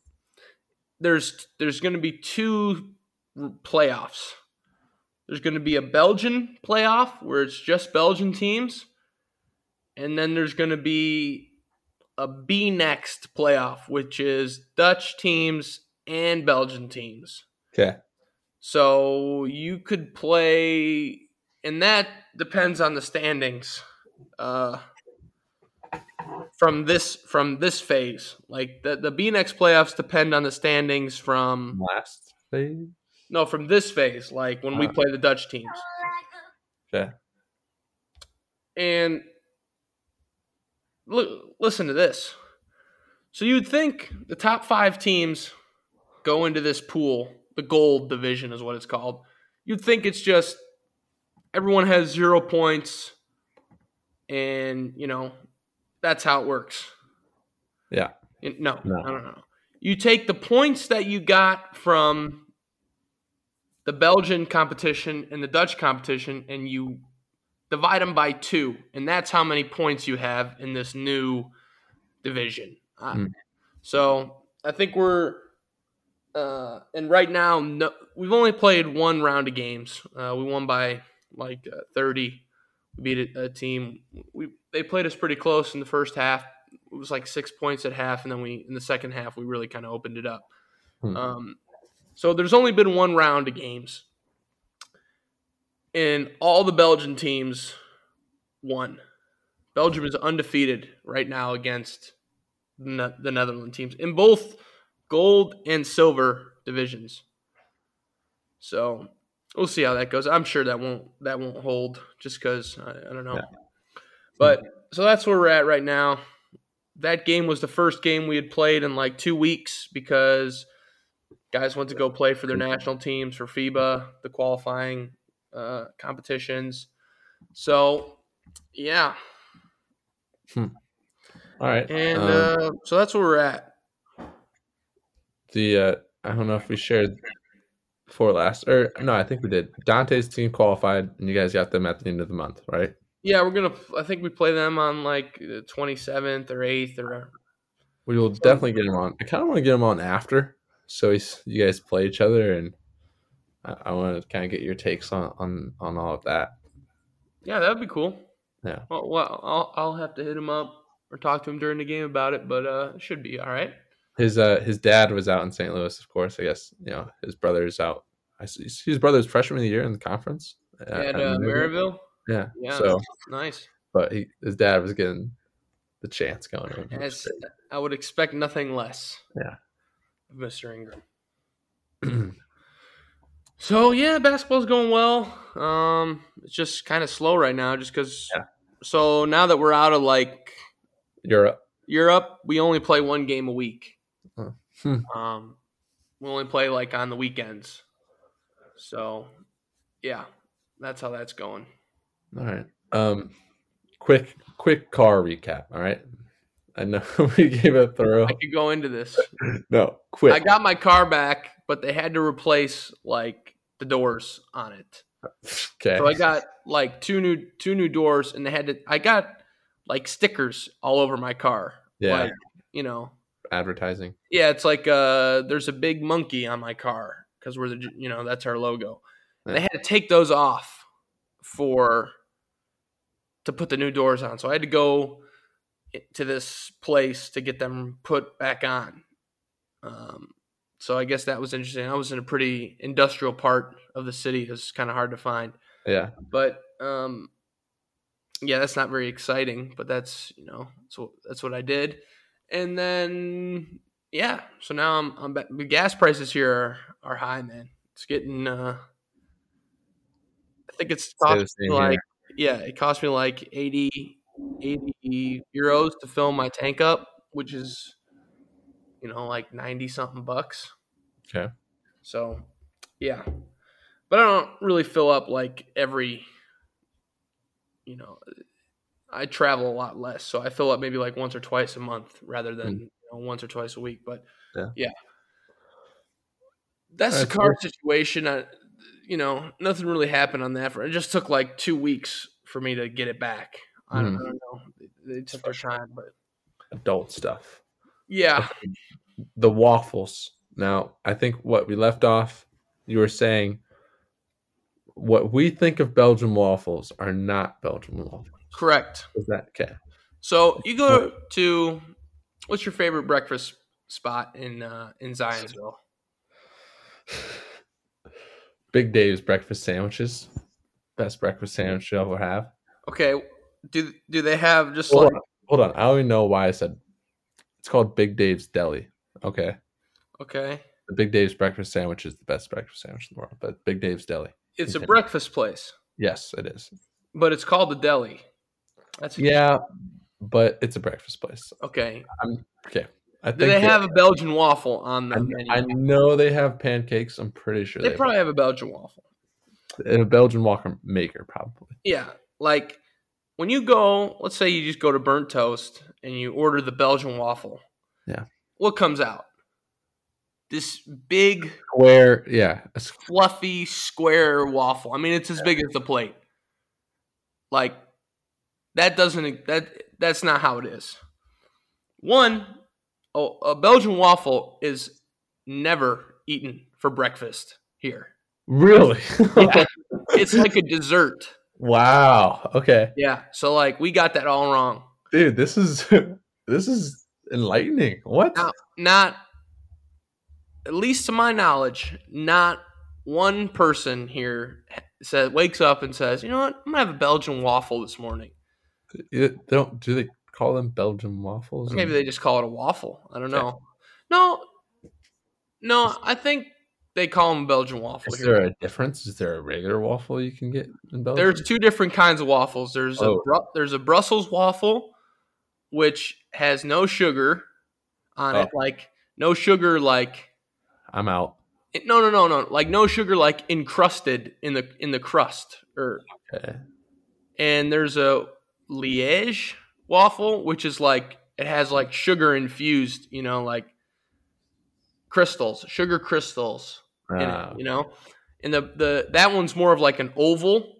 there's there's going to be two r- playoffs. There's going to be a Belgian playoff where it's just Belgian teams, and then there's going to be a BNXT playoff, which is Dutch teams and Belgian teams. Okay. So you could play, and that depends on the standings. Uh, from this from this phase, like the the BNXT playoffs depend on the standings from Last phase. no from this phase, like when we Ah. play the Dutch teams. Okay. And look, listen to this. So you'd think the top five teams go into this pool, the gold division is what it's called. You'd think it's just everyone has zero points, and you know that's how it works. Yeah. No, No. no, no, no. You take the points that you got from the Belgian competition and the Dutch competition, and you divide them by two, and that's how many points you have in this new division. Uh, Hmm. So I think we're, uh, and right now, no, we've only played one round of games. Uh, we won by like uh, thirty. We beat a, a team. We they played us pretty close in the first half. It was like six points at half, and then we in the second half we really kind of opened it up. Hmm. Um, so there's only been one round of games, and all the Belgian teams won. Belgium is undefeated right now against the Netherlands teams in both gold and silver divisions. So we'll see how that goes. I'm sure that won't that won't hold just because I, I don't know. Yeah. But so that's where we're at right now. That game was the first game we had played in like two weeks because guys went to go play for their national teams for FIBA, the qualifying uh, competitions. So yeah, All right. and Um, uh, so that's where we're at. the uh, I don't know if we shared for last or no, I think we did. Dante's team qualified, and you guys got them at the end of the month, right? Yeah, we're gonna. I think we play them on like the twenty seventh or eighth or. We will definitely get him on. I kind of want to get him on after, so he's, you guys play each other, and I, I want to kind of get your takes on on on all of that. Yeah, that'd be cool. Yeah. Well, well, I'll I'll have to hit him up or talk to him during the game about it, but uh, it should be all right. His uh his dad was out in St. Louis, of course. I guess you know his brother's out. I see his brother's freshman of the year in the conference At uh, Maryville. Yeah. Yeah. So, Nice. but he his dad was getting the chance going. in, As I would expect nothing less. Yeah. Mr. Ingram. So yeah, basketball's going well. Um, it's just kind of slow right now, just because. Yeah. So now that we're out of like Europe. Europe, we only play one game a week. Oh. Hmm. Um, we only play like on the weekends. So, yeah, that's how that's going. All right. Um, quick quick car recap. All right. I know we gave a thorough. I could go into this. No, quick. I got my car back, but they had to replace like the doors on it. okay. So I got like two new two new doors, and they had to. I got like stickers all over my car. yeah. Like, you know, advertising. Yeah, it's like uh, there's a big monkey on my car because we're the you know that's our logo. And they had to take those off for to put the new doors on. So I had to go to this place to get them put back on. Um, so I guess that was interesting. I was in a pretty industrial part of the city. It's kind of hard to find, Yeah. but um, yeah, that's not very exciting. But that's you know that's what that's what I did. and then yeah, so now I'm I'm back. The gas prices here are, are high, man. It's getting uh I think it's cost me like here. yeah, it cost me like 80, 80 euros to fill my tank up, which is you know like 90 something bucks. Okay. So, yeah. But I don't really fill up like every you know, I travel a lot less, so I fill up maybe like once or twice a month rather than Mm. you know, once or twice a week. But Yeah. yeah. that's the car situation. I, you know, nothing really happened on that. For it just took like two weeks for me to get it back. I, don't, Mhm. I don't know. They, they took their time, but Adult stuff. Yeah, The waffles. Now, I think what we left off, you were saying what we think of Belgian waffles are not Belgian waffles. correct. Is that okay? So you go to what's your favorite breakfast spot in uh, in Zionsville? Big Dave's breakfast sandwiches. Best breakfast sandwich you'll ever have. Okay, do do they have just Hold like on. Hold on. I don't even know why I said it's called Big Dave's Deli. Okay. okay? The Big Dave's breakfast sandwich is the best breakfast sandwich in the world, but Big Dave's Deli. It's a breakfast place, Yes, it is. but it's called the deli. That's Yeah, but it's a breakfast place. Okay. Okay. I Do they have a Belgian waffle on the I, menu? I know they have pancakes. I'm pretty sure they they, probably have a Belgian waffle. a Belgian waffle maker, probably. Yeah, like when you go, let's say you just go to Burnt Toast and you order the Belgian waffle. Yeah. What comes out? This big, Square, yeah, a fluffy, square waffle. I mean, it's as big as the plate. Like that doesn't that that's not how it is. One, oh, a Belgian waffle is never eaten for breakfast here. really. Yeah. It's like a dessert. Wow. Okay, Yeah. So like we got that all wrong. dude, this is this is enlightening. What? Now- Not at least to my knowledge, not one person here says wakes up and says, "You know what? I'm gonna have a Belgian waffle this morning." You don't do they call them Belgian waffles? Maybe they just call it a waffle. I don't know. No, no, I think they call them Belgian waffle Is here. there a difference? Is there a regular waffle you can get in Belgium? There's two different kinds of waffles. There's a Oh. Bru- there's a Brussels waffle, which has no sugar on it, Oh. like no sugar, like I'm out. it- no, no, no, no, like no sugar, like encrusted in the in the crust. Or Okay. and there's a Liège waffle, which is like it has like sugar infused, you know, like crystals, sugar crystals in Ah, it, you know. And the the that one's more of like an oval,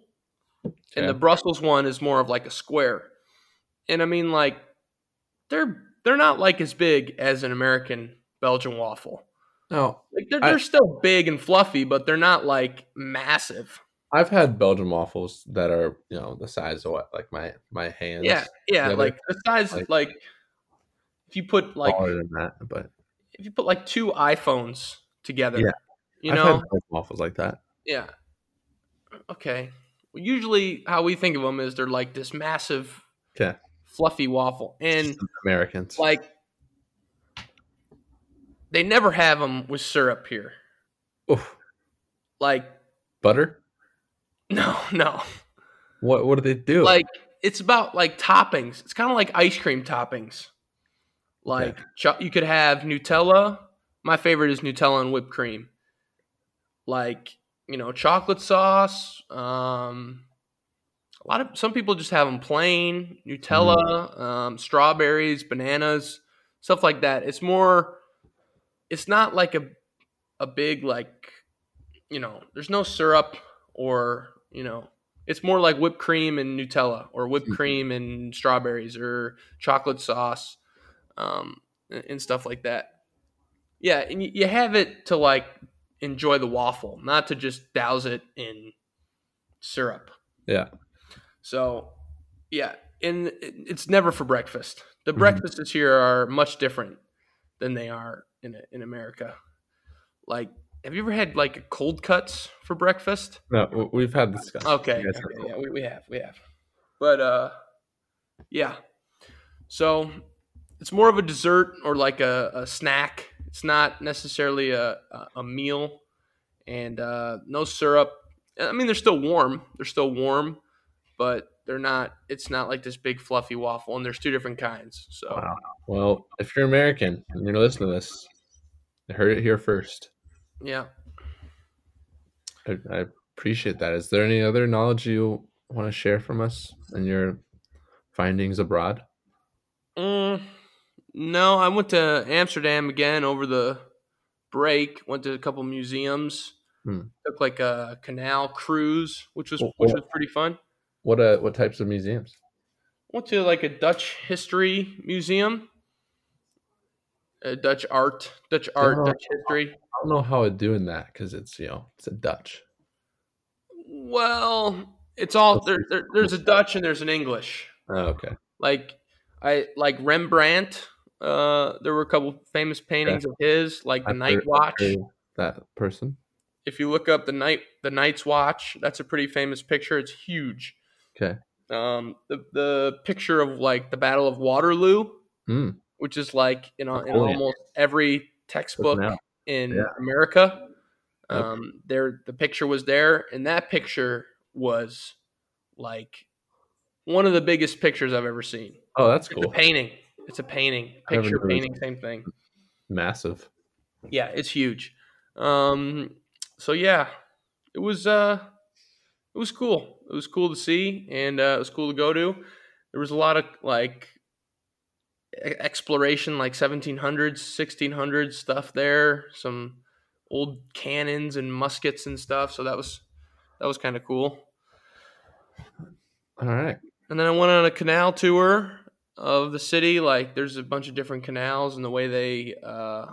and the Brussels one is more of like a square. And I mean, like they're they're not like as big as an American Belgian waffle. no, Like they're they're still big and fluffy, but they're not like massive. I've had Belgian waffles that are you know the size of what like my my hands. Yeah, yeah, together, like the size like- like, if you put like smaller than that, but if you put like two iPhones together, Yeah. you I've know, waffles like that. yeah. Okay. Well, usually, how we think of them is they're like this massive, Okay. fluffy waffle, and Americans. like they never have them with syrup here. Oof. Like, butter. no, no. What what do they do? Like it's about like toppings. It's kind of like ice cream toppings. Like cho- you could have Nutella. My favorite is Nutella and whipped cream. Like you know, chocolate sauce. Um, a lot of some people just have them plain Nutella, um, strawberries, bananas, stuff like that. It's more. It's not like a a big like you know. There's no syrup or you know. It's more like whipped cream and Nutella, or whipped Mhm. cream and strawberries, or chocolate sauce, um, and and stuff like that. Yeah, and you, you have it to like enjoy the waffle, not to just douse it in syrup. yeah. So, yeah, and it's never for breakfast. The Mhm. breakfasts here are much different than they are in in America. Like, have you ever had like cold cuts for breakfast? No, we've had this. Okay, You guys are okay, yeah, we, we have, we have. But uh, yeah. So it's more of a dessert or like a, a snack. It's not necessarily a, a, meal, and uh, no syrup. I mean, they're still warm. They're still warm, but they're not. It's not like this big fluffy waffle. And there's two different kinds. So Wow. Well, if you're American and you're listening to this, you heard it here first. yeah. I, I appreciate that. Is there any other knowledge you want to share from us and your findings abroad? Mm, no, I went to Amsterdam again over the break. Went to a couple museums. Hmm. Took like a canal cruise, which was Wh- which was pretty fun. What uh, what types of museums? Went to like a Dutch history museum, a Dutch art, Dutch art, Oh. Dutch history. I don't know how I'd do in that because it's you know it's a Dutch. Well, it's all there, there. There's a Dutch and there's an English. Oh, okay. Like I like Rembrandt. Uh, there were a couple famous paintings of his, like the Night Watch. That person. if you look up the night the Night's Watch, that's a pretty famous picture. It's huge. Okay. Um, the the picture of like the Battle of Waterloo, Hmm. which is like in, a, in almost every textbook in Yeah. America. Yep. Um, there the picture was there, and that picture was like one of the biggest pictures I've ever seen. Oh, that's cool. painting. It's a painting. Picture painting, same thing. Massive. Yeah, it's huge. Um, so yeah, it was uh, it was cool. It was cool to see, and uh, it was cool to go to. There was a lot of like exploration, like 1700s, 1600s stuff there. Some old cannons and muskets and stuff. So that was that was kind of cool. All right. And then I went on a canal tour of the city. Like, there's a bunch of different canals, and the way they, uh,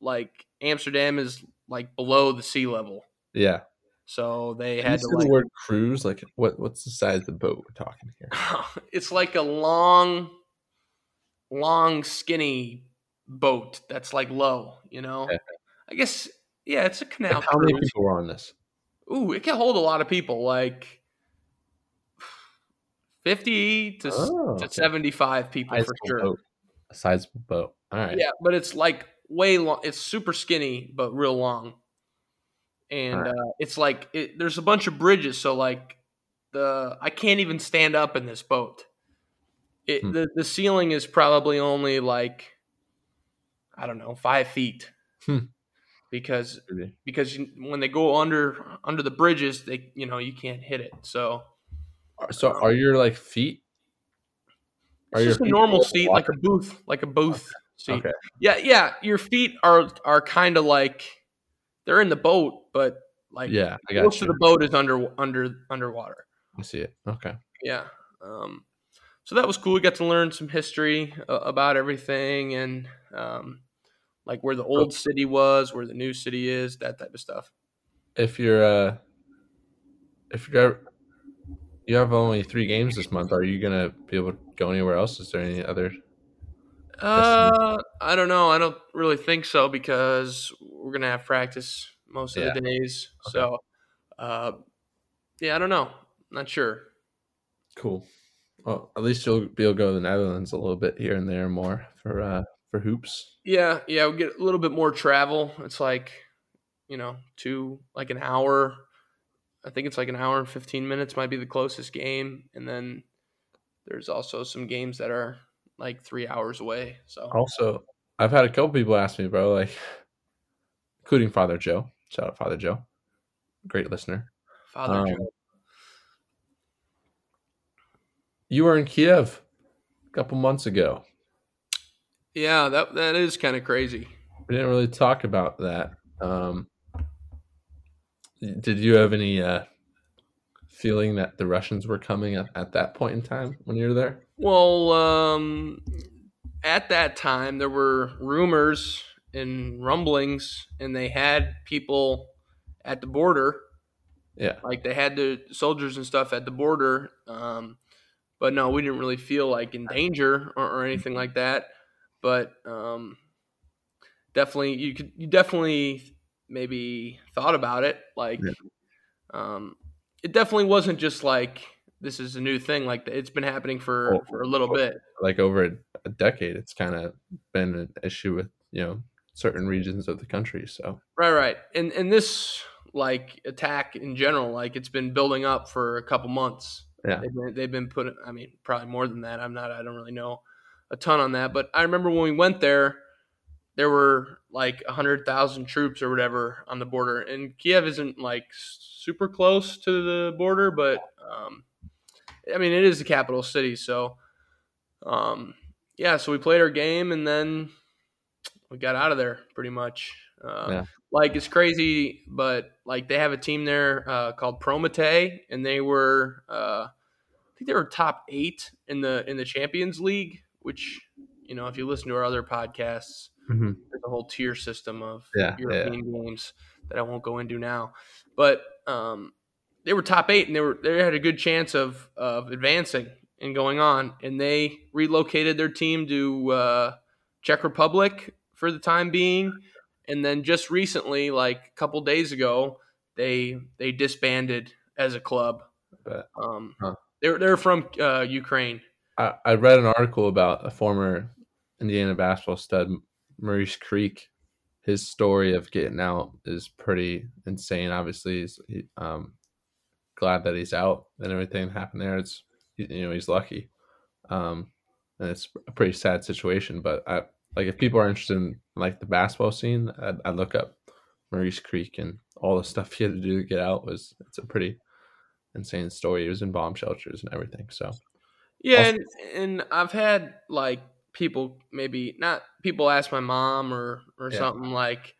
like, Amsterdam is like below the sea level, Yeah. so they had to like. the word cruise? Like, what? What's the size of the boat we're talking here? it's like a long, long, skinny boat that's like low. You know, Okay. I guess yeah, it's a canal. Like, how many people were on this? Ooh, it can hold a lot of people, like fifty to, s- Oh, to okay. seventy-five people for sure. boat. A sizable boat. All right. Yeah, but it's like way long. It's super skinny, but real long. And Alright. uh, it's like it, there's a bunch of bridges, so like the I can't even stand up in this boat. It, Hmm. the the ceiling is probably only like I don't know five feet, Hmm. because because when they go under under the bridges, they you know you can't hit it. So So, are your like feet? Are it's just a normal seat, like a booth, like a booth seat. Okay. Yeah, yeah. Your feet are are kind of like they're in the boat, but like Yeah, most you. of the boat is under under underwater. I see it. Okay. Yeah. Um, so that was cool. We got to learn some history uh, about everything and um, like where the old city was, where the new city is, that type of stuff. If you're uh, if you're you have only three games this month, are you gonna be able to go anywhere else? Is there any other? Uh, I don't know. I don't really think so because we're gonna have practice most of the days. Okay. So, uh, yeah, I don't know. Not sure. Cool. Well, at least you'll be able to go to the Netherlands a little bit here and there more for uh for hoops. Yeah, yeah, we get a little bit more travel. It's like, you know, two like an hour. I think it's like an hour and fifteen minutes might be the closest game, and then there's also some games that are like three hours away. So Also, I've had a couple people ask me, bro, like, including Father Joe. Shout out Father Joe, great listener. Father Um, Joe. You were in Kiev a couple months ago. Yeah, that that is kind of crazy. We didn't really talk about that. Um, did you have any uh, feeling that the Russians were coming at, at that point in time when you were there? Well, um, at that time, there were rumors and rumblings, and they had people at the border. Yeah. Like they had the soldiers and stuff at the border. Um, but no, we didn't really feel like in danger or, or anything like that. But um, definitely, you could, you definitely maybe thought about it. Like, Yeah. um, it definitely wasn't just like this is a new thing. Like it's been happening for Oh, for a little oh. bit. like over a, a decade, it's kind of been an issue with you know certain regions of the country. So Right, right. And and this like attack in general, like it's been building up for a couple months. Yeah. They've been, they've been putting. I mean, probably more than that. I'm not. I don't really know a ton on that, but I remember when we went there, there were like a hundred thousand troops or whatever on the border, and Kiev isn't like super close to the border, but um, I mean, it is the capital city, so um, yeah. So we played our game, and then we got out of there pretty much. Uh, Yeah. Like it's crazy, but like they have a team there uh, called Prometey, and they were uh, I think they were top eight in the in the Champions League. Which you know, if you listen to our other podcasts, Mhm. there's a whole tier system of Yeah, European games that I won't go into now. But um, they were top eight, and they were they had a good chance of of advancing and going on. And they relocated their team to uh, Czech Republic for the time being, and then just recently, like a couple days ago, they they disbanded as a club. Um, Huh. They're they're from uh, Ukraine. I, I read an article about a former Indiana basketball stud, Maurice Creek. His story of getting out is pretty insane. Obviously, he's he, um, glad that he's out and everything happened there. It's you know he's lucky, um, and it's a pretty sad situation. But I like if people are interested in like the basketball scene, I'd, I'd look up Maurice Creek and all the stuff he had to do to get out. Was it's a pretty insane story. He was in bomb shelters and everything. So Yeah, Also- and, and I've had like people maybe not people ask my mom or or Yeah. something like,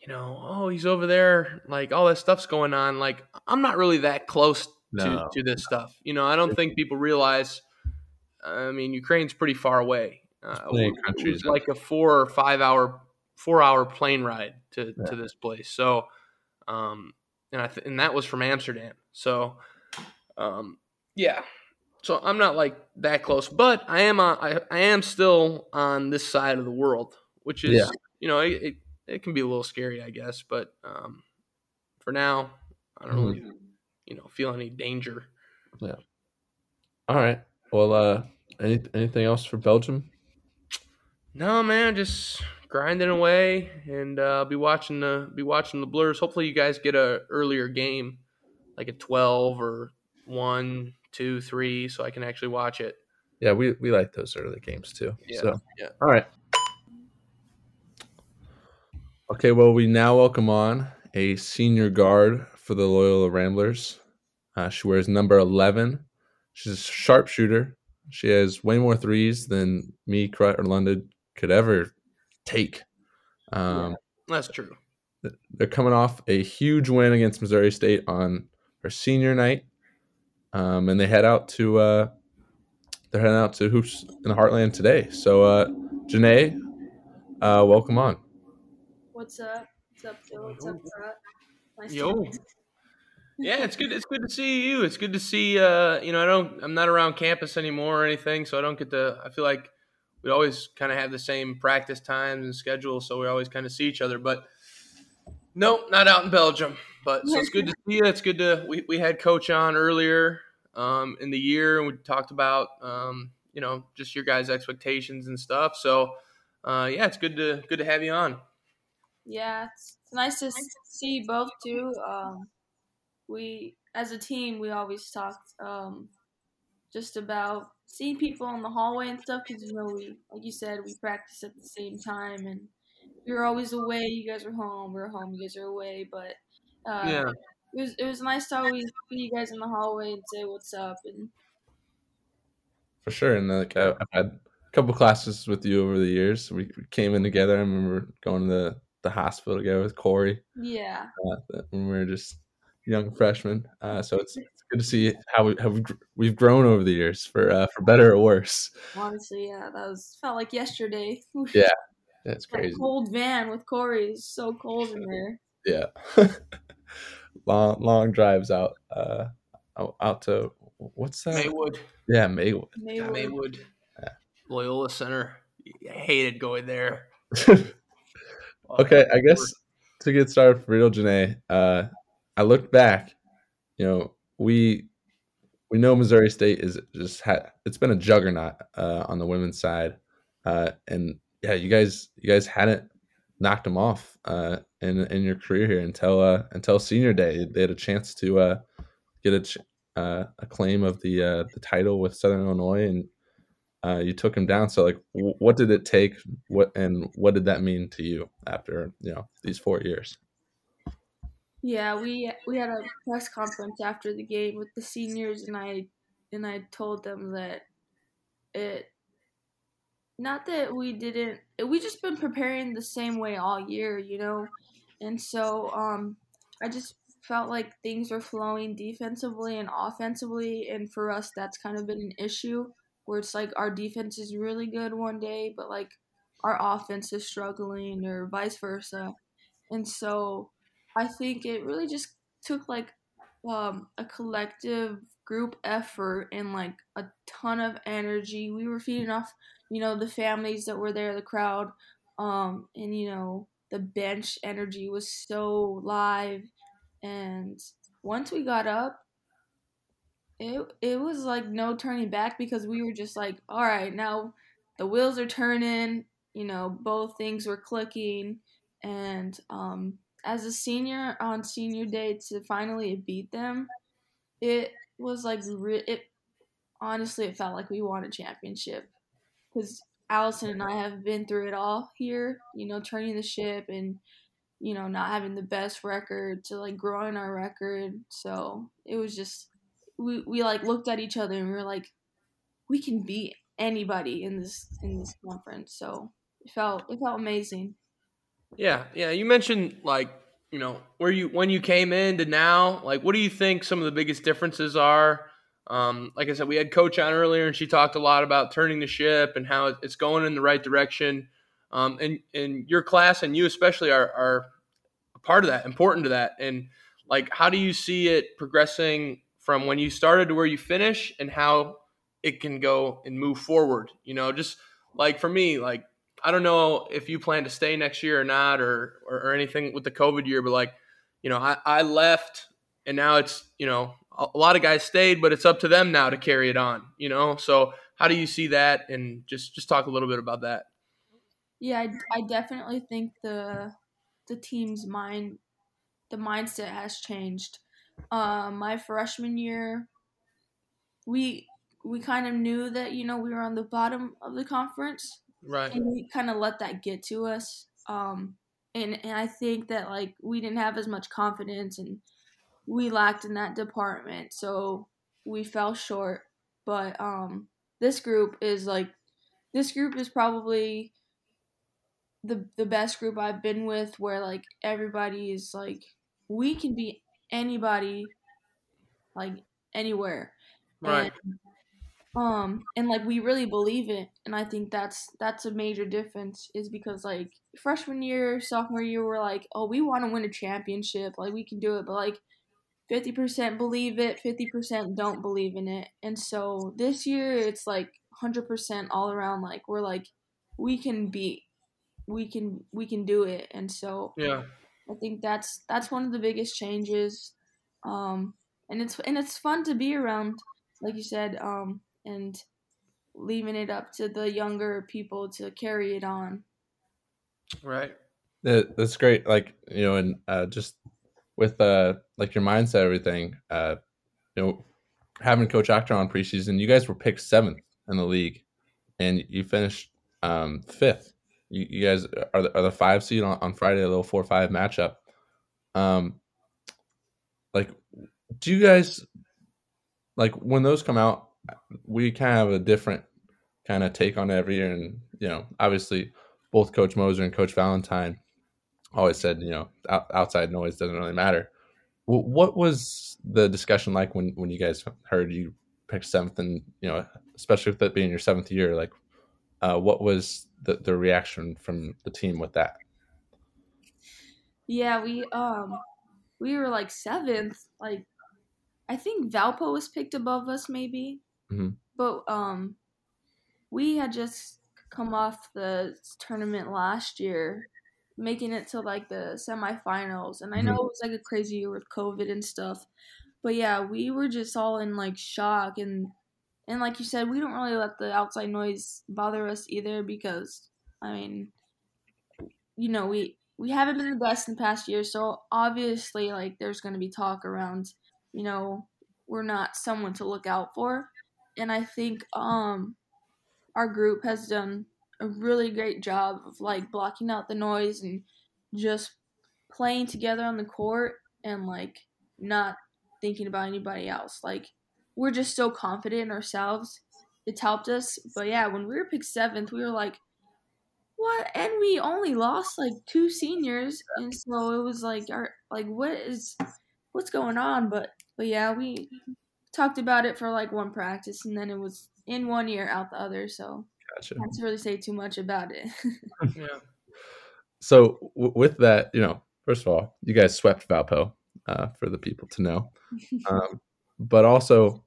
you know, oh he's over there, like all that stuff's going on. Like I'm not really that close No. to to this stuff. You know, I don't think people realize. I mean, Ukraine's pretty far away. Uh, countries like a four or five hour four hour plane ride to Yeah. to this place. So, um, and I th- and that was from Amsterdam. So, um, yeah. So I'm not like that close, but I am on, I, I am still on this side of the world, which is Yeah. you know it, it, it can be a little scary, I guess, but um, for now, I don't really you know feel any danger. Yeah. All right. Well, uh, any anything else for Belgium? No, man, just grinding away, and uh, be watching the be watching the Blurs. Hopefully, you guys get a earlier game, like a twelve or one, two, three, so I can actually watch it. Yeah, we we like those early games too. Yeah, So, yeah. all right. Okay. Well, we now welcome on a senior guard for the Loyola Ramblers. Uh, she wears number eleven. She's a sharpshooter. She has way more threes than me, Krut, or London could ever take. Um, That's true. they're coming off a huge win against Missouri State on her senior night, um, and they head out to uh, they're heading out to hoops in the Heartland today. So, uh, Janae, uh, welcome on. What's up? What's up, Phil? What's up, Brett? Nice Yo. to meet you. Yeah, it's good. It's good to see you. It's good to see. Uh, you know, I don't. I'm not around campus anymore or anything, so I don't get to. I feel like we always kind of have the same practice times and schedule, so we always kind of see each other. But nope, not out in Belgium. But so it's good to see you. It's good to. We, we had coach on earlier um, in the year, and we talked about um, you know just your guys' expectations and stuff. So uh, yeah, it's good to good to have you on. Yeah, it's, it's nice to see you both too. Um, we, as a team, we always talked um, just about seeing people in the hallway and stuff because you know we, like you said, we practice at the same time and we were always away. You guys are home. We're home. You guys are away. But uh, Yeah. it was it was nice to always see you guys in the hallway and say what's up and For sure, and like I, I've had a couple classes with you over the years. We we came in together. I remember going to the, the hospital together with Corey yeah. uh, when we were just young freshmen. Uh, so it's, it's good to see how we have we've grown over the years for uh, for better or worse. Honestly, yeah, that was felt like yesterday. Yeah. That's That crazy. cold van with Corey is so cold in there. Yeah. long long drives out uh out, out to what's that? Maywood. Yeah, Maywood. Maybe Yeah, Maywood. Loyola Center. I hated going there. okay, I guess to get started for real, Janae, uh, I looked back. You know, we we know Missouri State is just had it's been a juggernaut uh, on the women's side, uh, and yeah, you guys you guys hadn't knocked them off uh, in in your career here until uh, until senior day. They had a chance to uh, get a, ch- uh, a claim of the uh, the title with Southern Illinois, and uh, you took them down. So, like, w- what did it take? What and what did that mean to you after you know these four years? Yeah, we we had a press conference after the game with the seniors, and I and I told them that it not that we didn't we just been preparing the same way all year, you know, and so um I just felt like things were flowing defensively and offensively, and for us that's kind of been an issue where it's like our defense is really good one day, but like our offense is struggling or vice versa, and so I think it really just took like um, a collective group effort and like a ton of energy. We were feeding off, you know, the families that were there, the crowd, um, and you know, the bench energy was so live. And once we got up, it it was like no turning back because we were just like, all right, now the wheels are turning. You know, both things were clicking, and um, as a senior on senior day to finally beat them, it was like it. Honestly, it felt like we won a championship because Allison and I have been through it all here. You know, turning the ship and you know not having the best record to like growing our record. So it was just we we like looked at each other and we were like, we can beat anybody in this in this conference. So it felt it felt amazing. Yeah, yeah. You mentioned like you know where you when you came in to now. Like, what do you think some of the biggest differences are? Um, like I said, we had Coach on earlier, and she talked a lot about turning the ship and how it's going in the right direction. Um, and and your class and you especially are are part of that, important to that. And like, how do you see it progressing from when you started to where you finish, and how it can go and move forward? You know, just like for me, like I don't know if you plan to stay next year or not, or or, or anything with the COVID year, but like, you know, I, I left, and now it's you know a, lot of guys stayed, but it's up to them now to carry it on. You know, so how do you see that? And just just talk a little bit about that. Yeah, I, I definitely think the the team's mind, the mindset has changed. Um, my freshman year, we we kind of knew that you know we were on the bottom of the conference, Right. and we kind of let that get to us. Um, and and I think that like we didn't have as much confidence, and we lacked in that department, so we fell short. But um, this group is like this group is probably the the best group I've been with, where like everybody is like we can be anybody, like anywhere, Right. and um and like we really believe it and i think that's that's a major difference is because like freshman year sophomore year we're like oh we want to win a championship like we can do it but like 50% believe it 50% don't believe in it and so this year it's like 100% all around like we're like we can beat we can we can do it and so Yeah. I think that's that's one of the biggest changes. Um, and it's and it's fun to be around, like you said, um, and leaving it up to the younger people to carry it on. Right. That, that's great. Like you know, and uh, just with uh, like your mindset, everything. Uh, you know, having Coach Achter on preseason, you guys were picked seventh in the league, and you finished um, fifth. You, you guys are the, are the five seed on, on Friday, a little four five matchup. Um, like, do you guys like when those come out? We kind of have a different kind of take on it every year, and you know, obviously, both Coach Moser and Coach Valentine always said, you know, out, outside noise doesn't really matter. Wh- What was the discussion like when when you guys heard you picked seventh, and you know, especially with it being your seventh year, like, uh, what was the the reaction from the team with that? Yeah, we um we were like seventh. Like I think Valpo was picked above us maybe. Mhm. But um we had just come off the tournament last year, making it to like the semifinals. And I know Mhm. it was like a crazy year with COVID and stuff. but yeah, we were just all in like shock and and like you said, we don't really let the outside noise bother us either because I mean, you know, we we haven't been the best in the past year, so obviously like there's going to be talk around, you know, we're not someone to look out for. And I think um our group has done a really great job of like blocking out the noise and just playing together on the court and like not thinking about anybody else. Like we're just so confident in ourselves. It's helped us. But yeah, when we were picked seventh, we were like, what? And we only lost like two seniors, and so it was like, our like what is what's going on? But but yeah, we talked about it for like one practice, and then it was in one ear, out the other. So Gotcha. can't really say too much about it. Yeah. So w- with that, you know, first of all, you guys swept Valpo uh, for the people to know, um, but also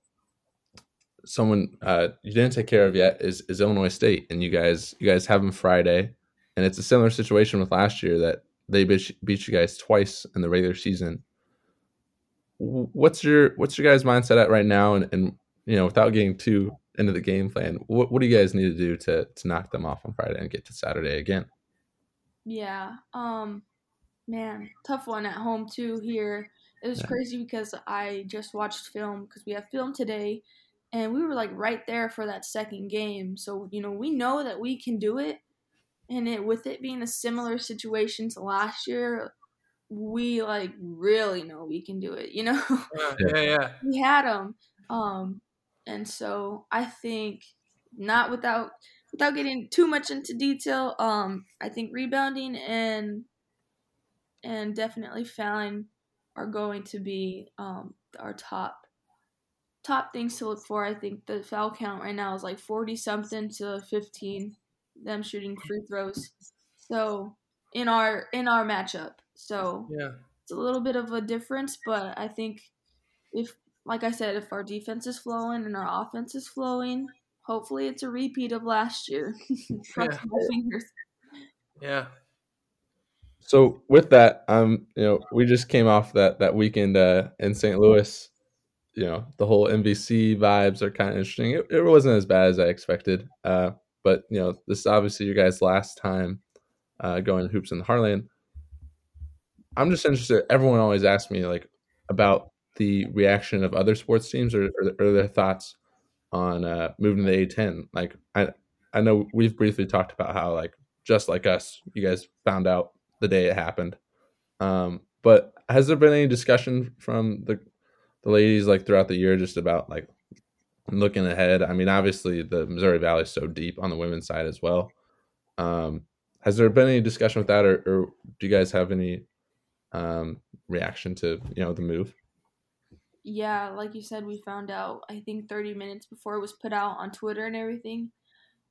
someone uh, you didn't take care of yet is, is Illinois State, and you guys you guys have them Friday, and it's a similar situation with last year that they beat, beat you guys twice in the regular season. What's your what's your guys' mindset at right now, and, and you know, without getting too into the game plan, what, what do you guys need to do to to knock them off on Friday and get to Saturday again? Yeah. Um man, tough one at home too here. It was Yeah. crazy because I just watched film because we have film today and we were like right there for that second game. So, you know, we know that we can do it. And it with it being a similar situation to last year, we like really know we can do it, you know? Yeah, yeah, yeah. we had them. Um, and so I think not without without getting too much into detail. Um, I think rebounding and and definitely fouling are going to be um, our top top things to look for. I think the foul count right now is like forty something to fifteen. Them shooting free throws. So in our in our matchup. So Yeah. it's a little bit of a difference, but I think if, like I said, if our defense is flowing and our offense is flowing, hopefully it's a repeat of last year. Cross Yeah. my fingers. Yeah. So with that, um, you know, we just came off that that weekend uh, in St. Louis. You know, the whole MVC vibes are kind of interesting. It, it wasn't as bad as I expected, uh, but you know, this is obviously your guys' last time uh, going hoops in the Heartland. I'm just interested. Everyone always asks me like about the reaction of other sports teams or, or, their thoughts on uh, moving to the A10. Like I, I know we've briefly talked about how like just like us, you guys found out the day it happened. Um, but has there been any discussion from the the ladies like throughout the year just about like looking ahead? I mean, obviously the Missouri Valley is so deep on the women's side as well. Um, has there been any discussion with that, or, or do you guys have any um, reaction to you know the move? Yeah, like you said, we found out I think 30 minutes before it was put out on Twitter and everything.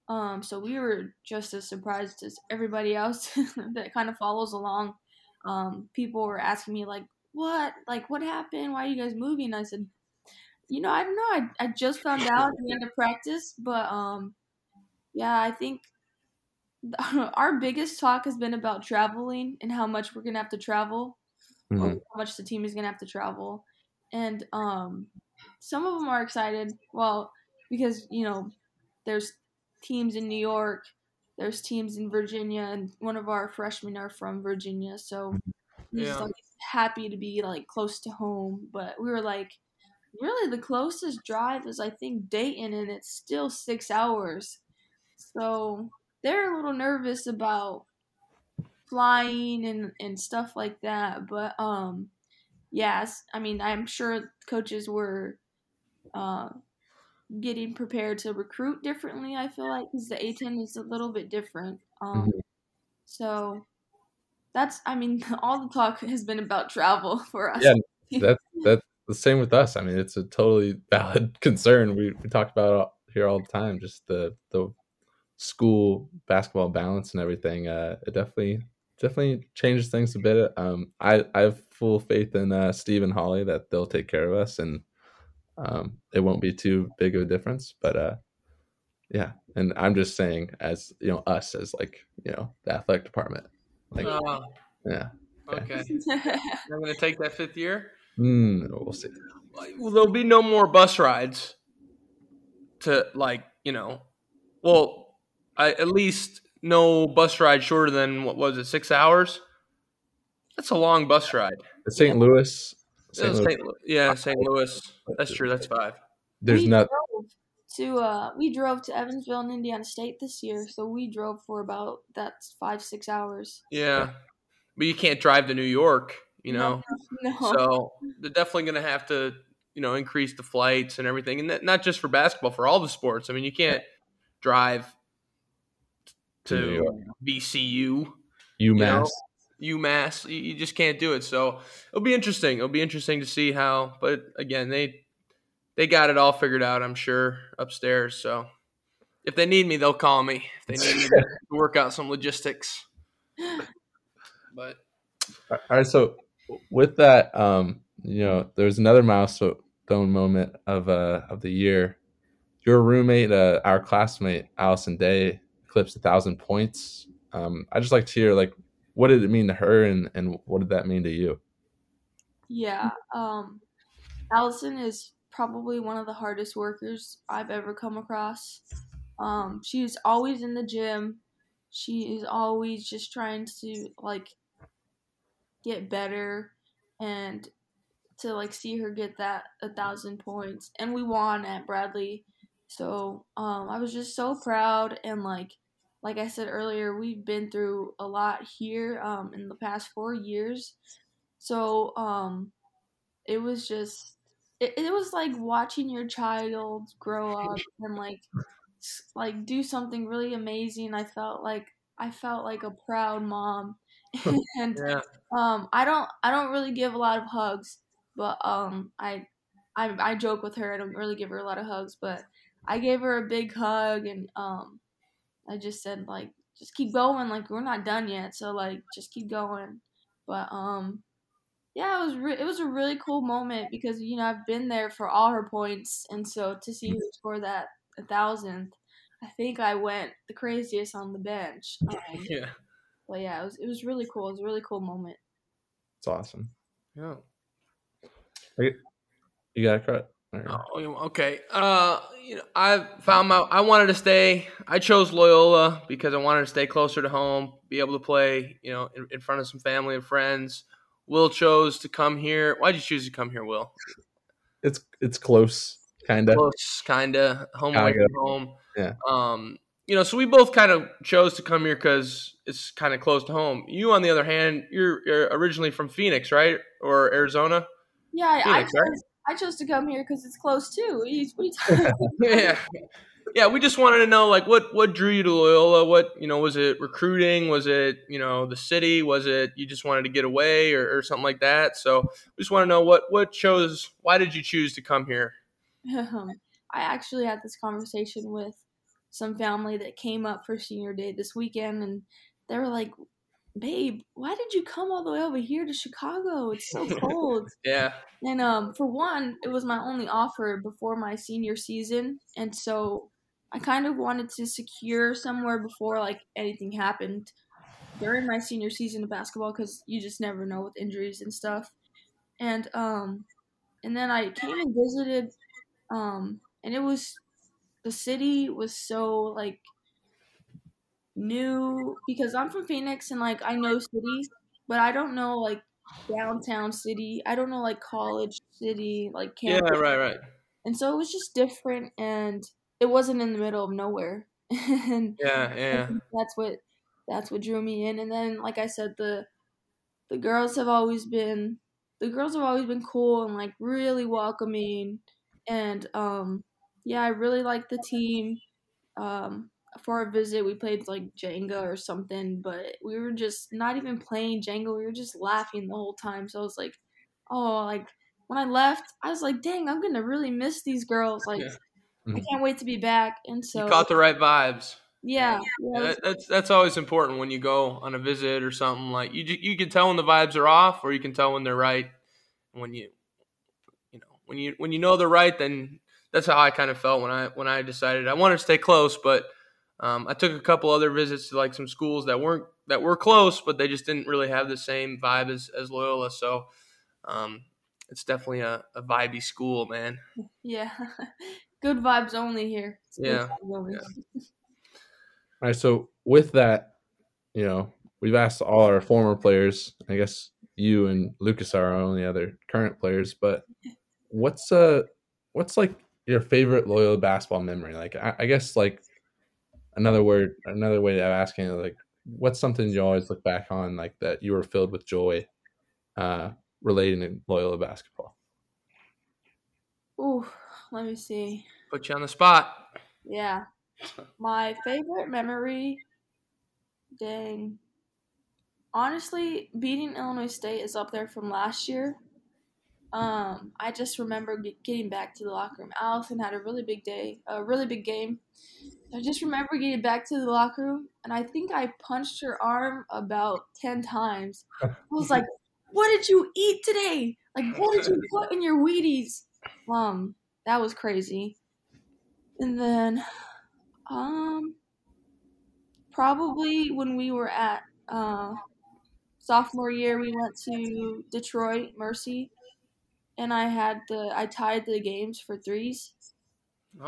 Um, so we were just as surprised as everybody else that kind of follows along. Um, people were asking me like, "What? Like, what happened? Why are you guys moving?" I said, "You know, I don't know. I, I just found out at the end of practice, but um, yeah, I think our biggest talk has been about traveling and how much we're gonna have to travel, or Mhm. how much the team is gonna have to travel, and um, some of them are excited. Well, because you know, there's teams in New York, there's teams in Virginia, and one of our freshmen are from Virginia, so he's Yeah. like happy to be like close to home. But we were like, really, the closest drive is I think Dayton, and it's still six hours. So they're a little nervous about flying and, and stuff like that. But um, yes, I mean I'm sure coaches were uh, getting prepared to recruit differently. I feel like because the A10 is a little bit different. Um, Mhm. so that's I mean all the talk has been about travel for us. Yeah, That's that's the same with us. I mean, it's a totally valid concern. We we talk about it here all the time. Just the the school basketball balance and everything. Uh, it definitely definitely changes things a bit. Um, I I have full faith in uh, Steve and Holly that they'll take care of us and um, it won't be too big of a difference. But uh, yeah, and I'm just saying, as you know, us as like you know the athletic department, like Oh, yeah, okay. I'm gonna take that fifth year. mm, we'll see. well, there'll be no more bus rides to like you know. Well, I, at least no bus ride shorter than what was it six hours. That's a long bus ride. St. Louis. St. Louis. Louis. Yeah, St. Louis. That's true. That's five. There's we not. drove to uh we drove to Evansville and Indiana State this year, so we drove for about that's five six hours. Yeah, but you can't drive to New York. You know, No, so they're definitely going to have to you know increase the flights and everything, and that, not just for basketball, for all the sports. I mean, you can't drive To New UMass. York. VCU. UMass. You, you just can't do it. So it'll be interesting. It'll be interesting to see how. But again, they they got it all figured out. I'm sure upstairs. So if they need me, they'll call me. If they need me to work out some logistics. But All right, so with that, um, you know, there's another milestone moment of uh of the year. Your roommate, uh, our classmate Allison Day, eclipsed a thousand points. Um, I just like to hear like what did it mean to her, and and what did that mean to you? Yeah. Um, Allison is probably one of the hardest workers I've ever come across. Um, she's always in the gym. She is always just trying to like get better and to like see her get that a thousand points. And we won at Bradley. So um, I was just so proud and like like I said earlier, we've been through a lot here um, in the past four years. So um, it was just it, it was like watching your child grow up and like like do something really amazing. I felt like I felt like a proud mom, and yeah, um, I don't I don't really give a lot of hugs, but um, I I I joke with her. I don't really give her a lot of hugs, but I gave her a big hug and um, I just said like just keep going. Like we're not done yet, so like just keep going. But um, yeah, it was re- it was a really cool moment because you know I've been there for all her points, and so to see her score that a thousandth, I think I went the craziest on the bench. Um, yeah, but yeah, it was it was really cool. It was a really cool moment. It's awesome. yeah. You got it, Kurt? Or- Oh, okay. Uh, you know, I found my. I wanted to stay. I chose Loyola because I wanted to stay closer to home, be able to play. You know, in, in front of some family and friends. Will chose to come here. Why'd you choose to come here, Will? It's it's close, kind of. Close, kind of home away from home. Yeah. Um, you know, so we both kind of chose to come here because it's kind of close to home. You, on the other hand, you're, you're originally from Phoenix, right, or Arizona? Yeah, I, I chose right? I chose to come here because it's close too. What are you- what are you talking- yeah. Yeah we just wanted to know like what what drew you to loyola? What you know was it recruiting? Was it you know the city? Was it you just wanted to get away or, or something like that? So we just want to know what what chose why did you choose to come here? Um, I actually had this conversation with some family that came up for senior day this weekend, and they were like, "Babe, why did you come all the way over here to Chicago? It's so cold." yeah and um, for one, it was my only offer before my senior season, and so I kind of wanted to secure somewhere before like anything happened during my senior season of basketball because you just never know with injuries and stuff. And um, and then I came and visited, um, and it was the city was so like new because I'm from Phoenix and like I know city, but I don't know like downtown city. I don't know like college city, like yeah right right And so it was just different and it wasn't in the middle of nowhere. and yeah yeah that's what that's what drew me in. And then like I said, the the girls have always been the girls have always been cool and like really welcoming and um yeah, I really like the team. Um for a visit we played like Jenga or something, but we were just not even playing Jenga, we were just laughing the whole time. So I was like, oh like when I left, I was like, dang, I'm gonna really miss these girls. Like Yeah. I Mhm. can't wait to be back. And so you caught the right vibes yeah, yeah, that, that's that's always important when you go on a visit or something like you you can tell when the vibes are off or you can tell when they're right when you you know when you when you know they're right then that's how I kind of felt when I when I decided I wanted to stay close but um, I took a couple other visits to like some schools that weren't that were close but they just didn't really have the same vibe as, as Loyola so um, it's definitely a, a vibey school, man. Yeah, good vibes only here. Yeah, only. yeah. All right. So with that, you know, we've asked all our former players. I guess you and Lucas are our only other current players. But what's uh, what's like your favorite Loyola basketball memory? Like, I, I guess like another word, another way of asking it, like, what's something you always look back on, like that you were filled with joy, uh, relating to Loyola basketball. Ooh, let me see. Put you on the spot. Yeah. My favorite memory, dang. Honestly, beating Illinois State is up there from last year. Um, I just remember getting back to the locker room. Allison had a really big day, a really big game. I just remember getting back to the locker room, and I think I punched her arm about 10 times. I was like, What did you eat today? Like, what did you put in your Wheaties? Um, that was crazy. And then, um, probably when we were at uh, sophomore year, we went to Detroit Mercy, and I had the I tied the games for threes.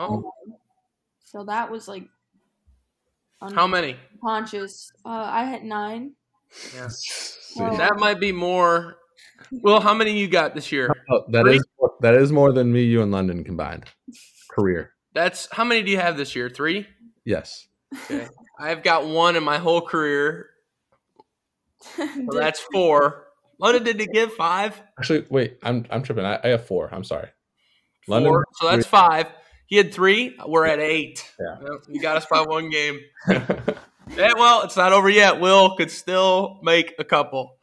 Oh, So that was like how many? unconscious. Uh, I had nine. Yeah. Well, That might be more. Well, how many you got this year? Oh, that Three? is that is more than me, you, and London combined. Career. That's how many do you have this year? Three. Yes. Okay. I've got one in my whole career. So that's four. London did he give five? Actually, wait. I'm I'm tripping. I, I have four. I'm sorry. London. So that's five. He had three. We're at eight. Yeah. You got us by one game. Yeah, well, it's not over yet. Will could still make a couple.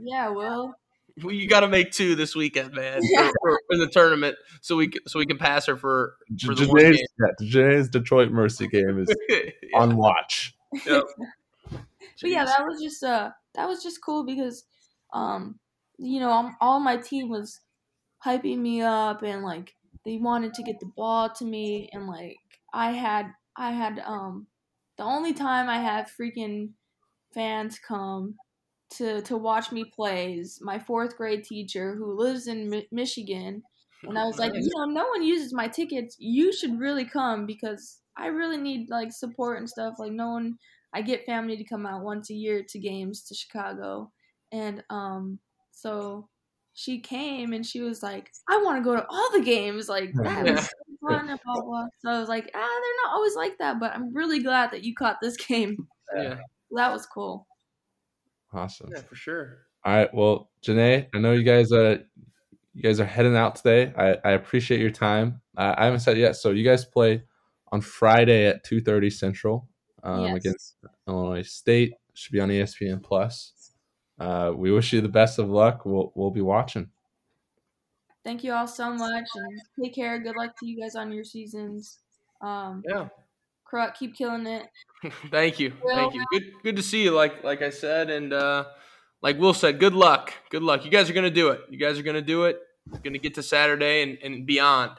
yeah, Will. Well, You got to make two this weekend, man, for, for, in the tournament, so we so we can pass her for for the one game. yeah, Janae's Detroit Mercy game is Yeah. on watch. Yep. But yeah, that was just uh that was just cool because um you know um, all my team was hyping me up and like they wanted to get the ball to me and like I had I had um the only time I had freaking fans come to to watch me play is my fourth grade teacher who lives in Mi- Michigan and I was like, you know, no one uses my tickets. You should really come because I really need like support and stuff. Like no one I get family to come out once a year to games to Chicago. And um so she came and she was like, I want to go to all the games. Like that Yeah. was so fun and blah blah. So I was like, ah, they're not always like that, but I'm really glad that you caught this game. yeah, That was cool. Awesome. yeah, for sure. All right. Well, Janae, I know you guys uh you guys are heading out today. I, I appreciate your time. Uh, I haven't said it yet. So you guys play on Friday at two thirty Central um, Yes. against Illinois State. Should be on ESPN Plus. Uh, we wish you the best of luck. We'll we'll be watching. Thank you all so much and take care. Good luck to you guys on your seasons. Um Yeah. Krut, keep killing it. Thank you. Will. Thank you. Good good to see you like like I said and uh like Will said, good luck. Good luck. You guys are gonna do it. You guys are gonna do it. You're gonna get to Saturday and, and beyond.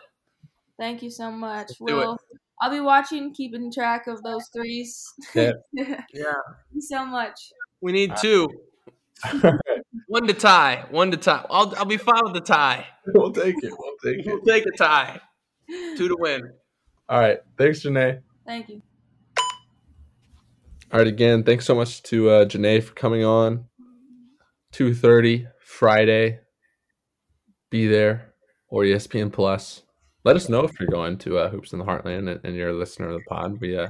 Thank you so much. Let's. Will I'll be watching, keeping track of those threes. Yeah. Thank you so much. We need two. One to tie. One to tie. I'll I'll be fine with the tie. we'll take it. We'll take it. We'll take a tie. Two to win. All right. Thanks, Janae. Thank you. All right, again, thanks so much to uh, Janae for coming on. Two thirty Friday. Be there or ESPN Plus. Let us know if you're going to uh, Hoops in the Heartland and, and you're a listener of the pod. We uh,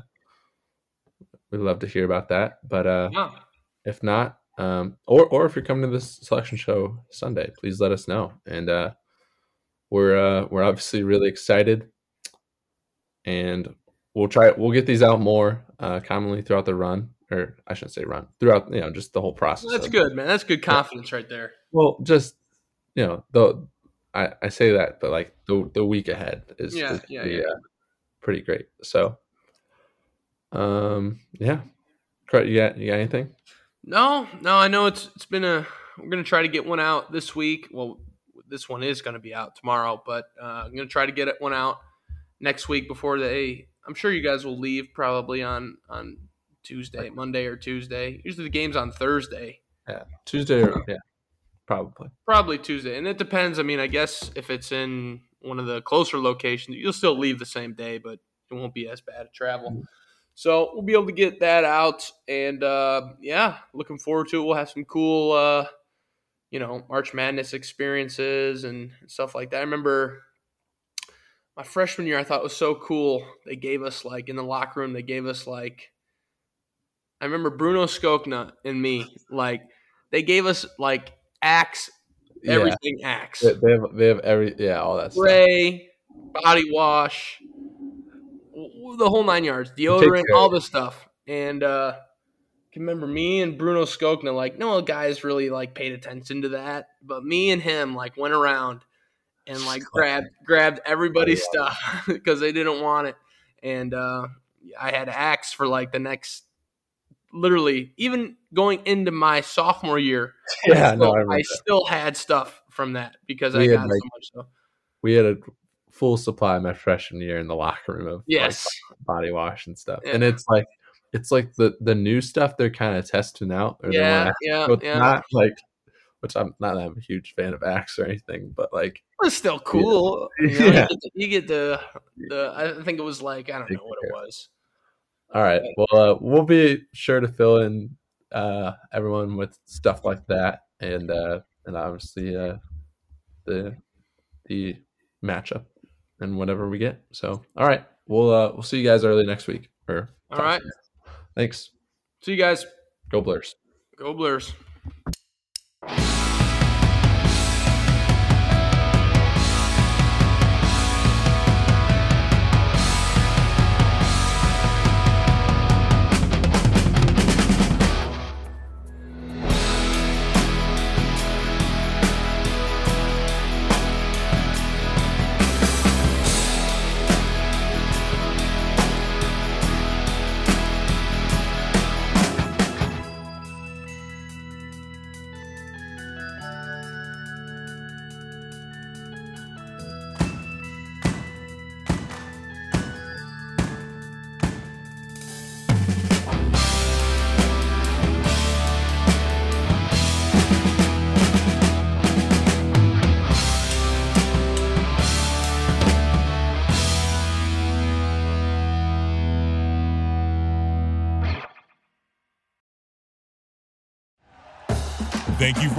we'd love to hear about that. But uh, Yeah. if not, um, or or if you're coming to this selection show Sunday, please let us know. And uh, we're uh, we're obviously really excited, and we'll try. We'll get these out more uh, commonly throughout the run, or I shouldn't say run throughout. You know, just the whole process. That's of- good, man. That's good confidence right there. Well, just you know, the I, I say that, but like the the week ahead is, Yeah, is yeah, pretty, yeah. uh, pretty great. So, um, yeah, you got you got anything? No, no, I know it's it's been a. We're gonna try to get one out this week. Well, this one is gonna be out tomorrow, but uh, I'm gonna try to get it one out next week before they. I'm sure you guys will leave probably on on Tuesday, Monday or Tuesday. Usually the game's on Thursday. Yeah, Tuesday or yeah, probably. Probably Tuesday, and it depends. I mean, I guess if it's in one of the closer locations, you'll still leave the same day, but it won't be as bad a travel. So we'll be able to get that out, and uh, yeah, looking forward to it. We'll have some cool, uh, you know, March Madness experiences and stuff like that. I remember my freshman year, I thought it was so cool. They gave us like in the locker room, they gave us like, I remember Bruno Skokna and me, like they gave us like axe, Yeah. everything axe, They, have they have every yeah all that stuff. spray, body wash, the whole nine yards, deodorant, all this stuff. And uh, I can remember me and Bruno Skokna, like no guys really like paid attention to that, but me and him like went around and like grabbed grabbed everybody's stuff because they didn't want it, and uh, I had axe for like the next. Literally, even going into my sophomore year, Yeah, no, still- I. I still had stuff from that because I We had, got like, so much stuff. We had a full supply my freshman year in the locker room of like, Yes, body wash and stuff, Yeah. and it's like it's like the the new stuff they're kind of testing out. Or yeah, yeah, so yeah. not like which I'm not that I'm a huge fan of Axe or anything, but like It's still cool. You, know, Yeah. you, get the, you get the the. I think it was like I don't know what it was. all right, well uh, we'll be sure to fill in uh, everyone with stuff like that, and uh, and obviously uh, the the matchup and whatever we get. So all right, we'll uh, we'll see you guys early next week. Or All right. thanks. See you guys. Go Blurs. Go Blurs.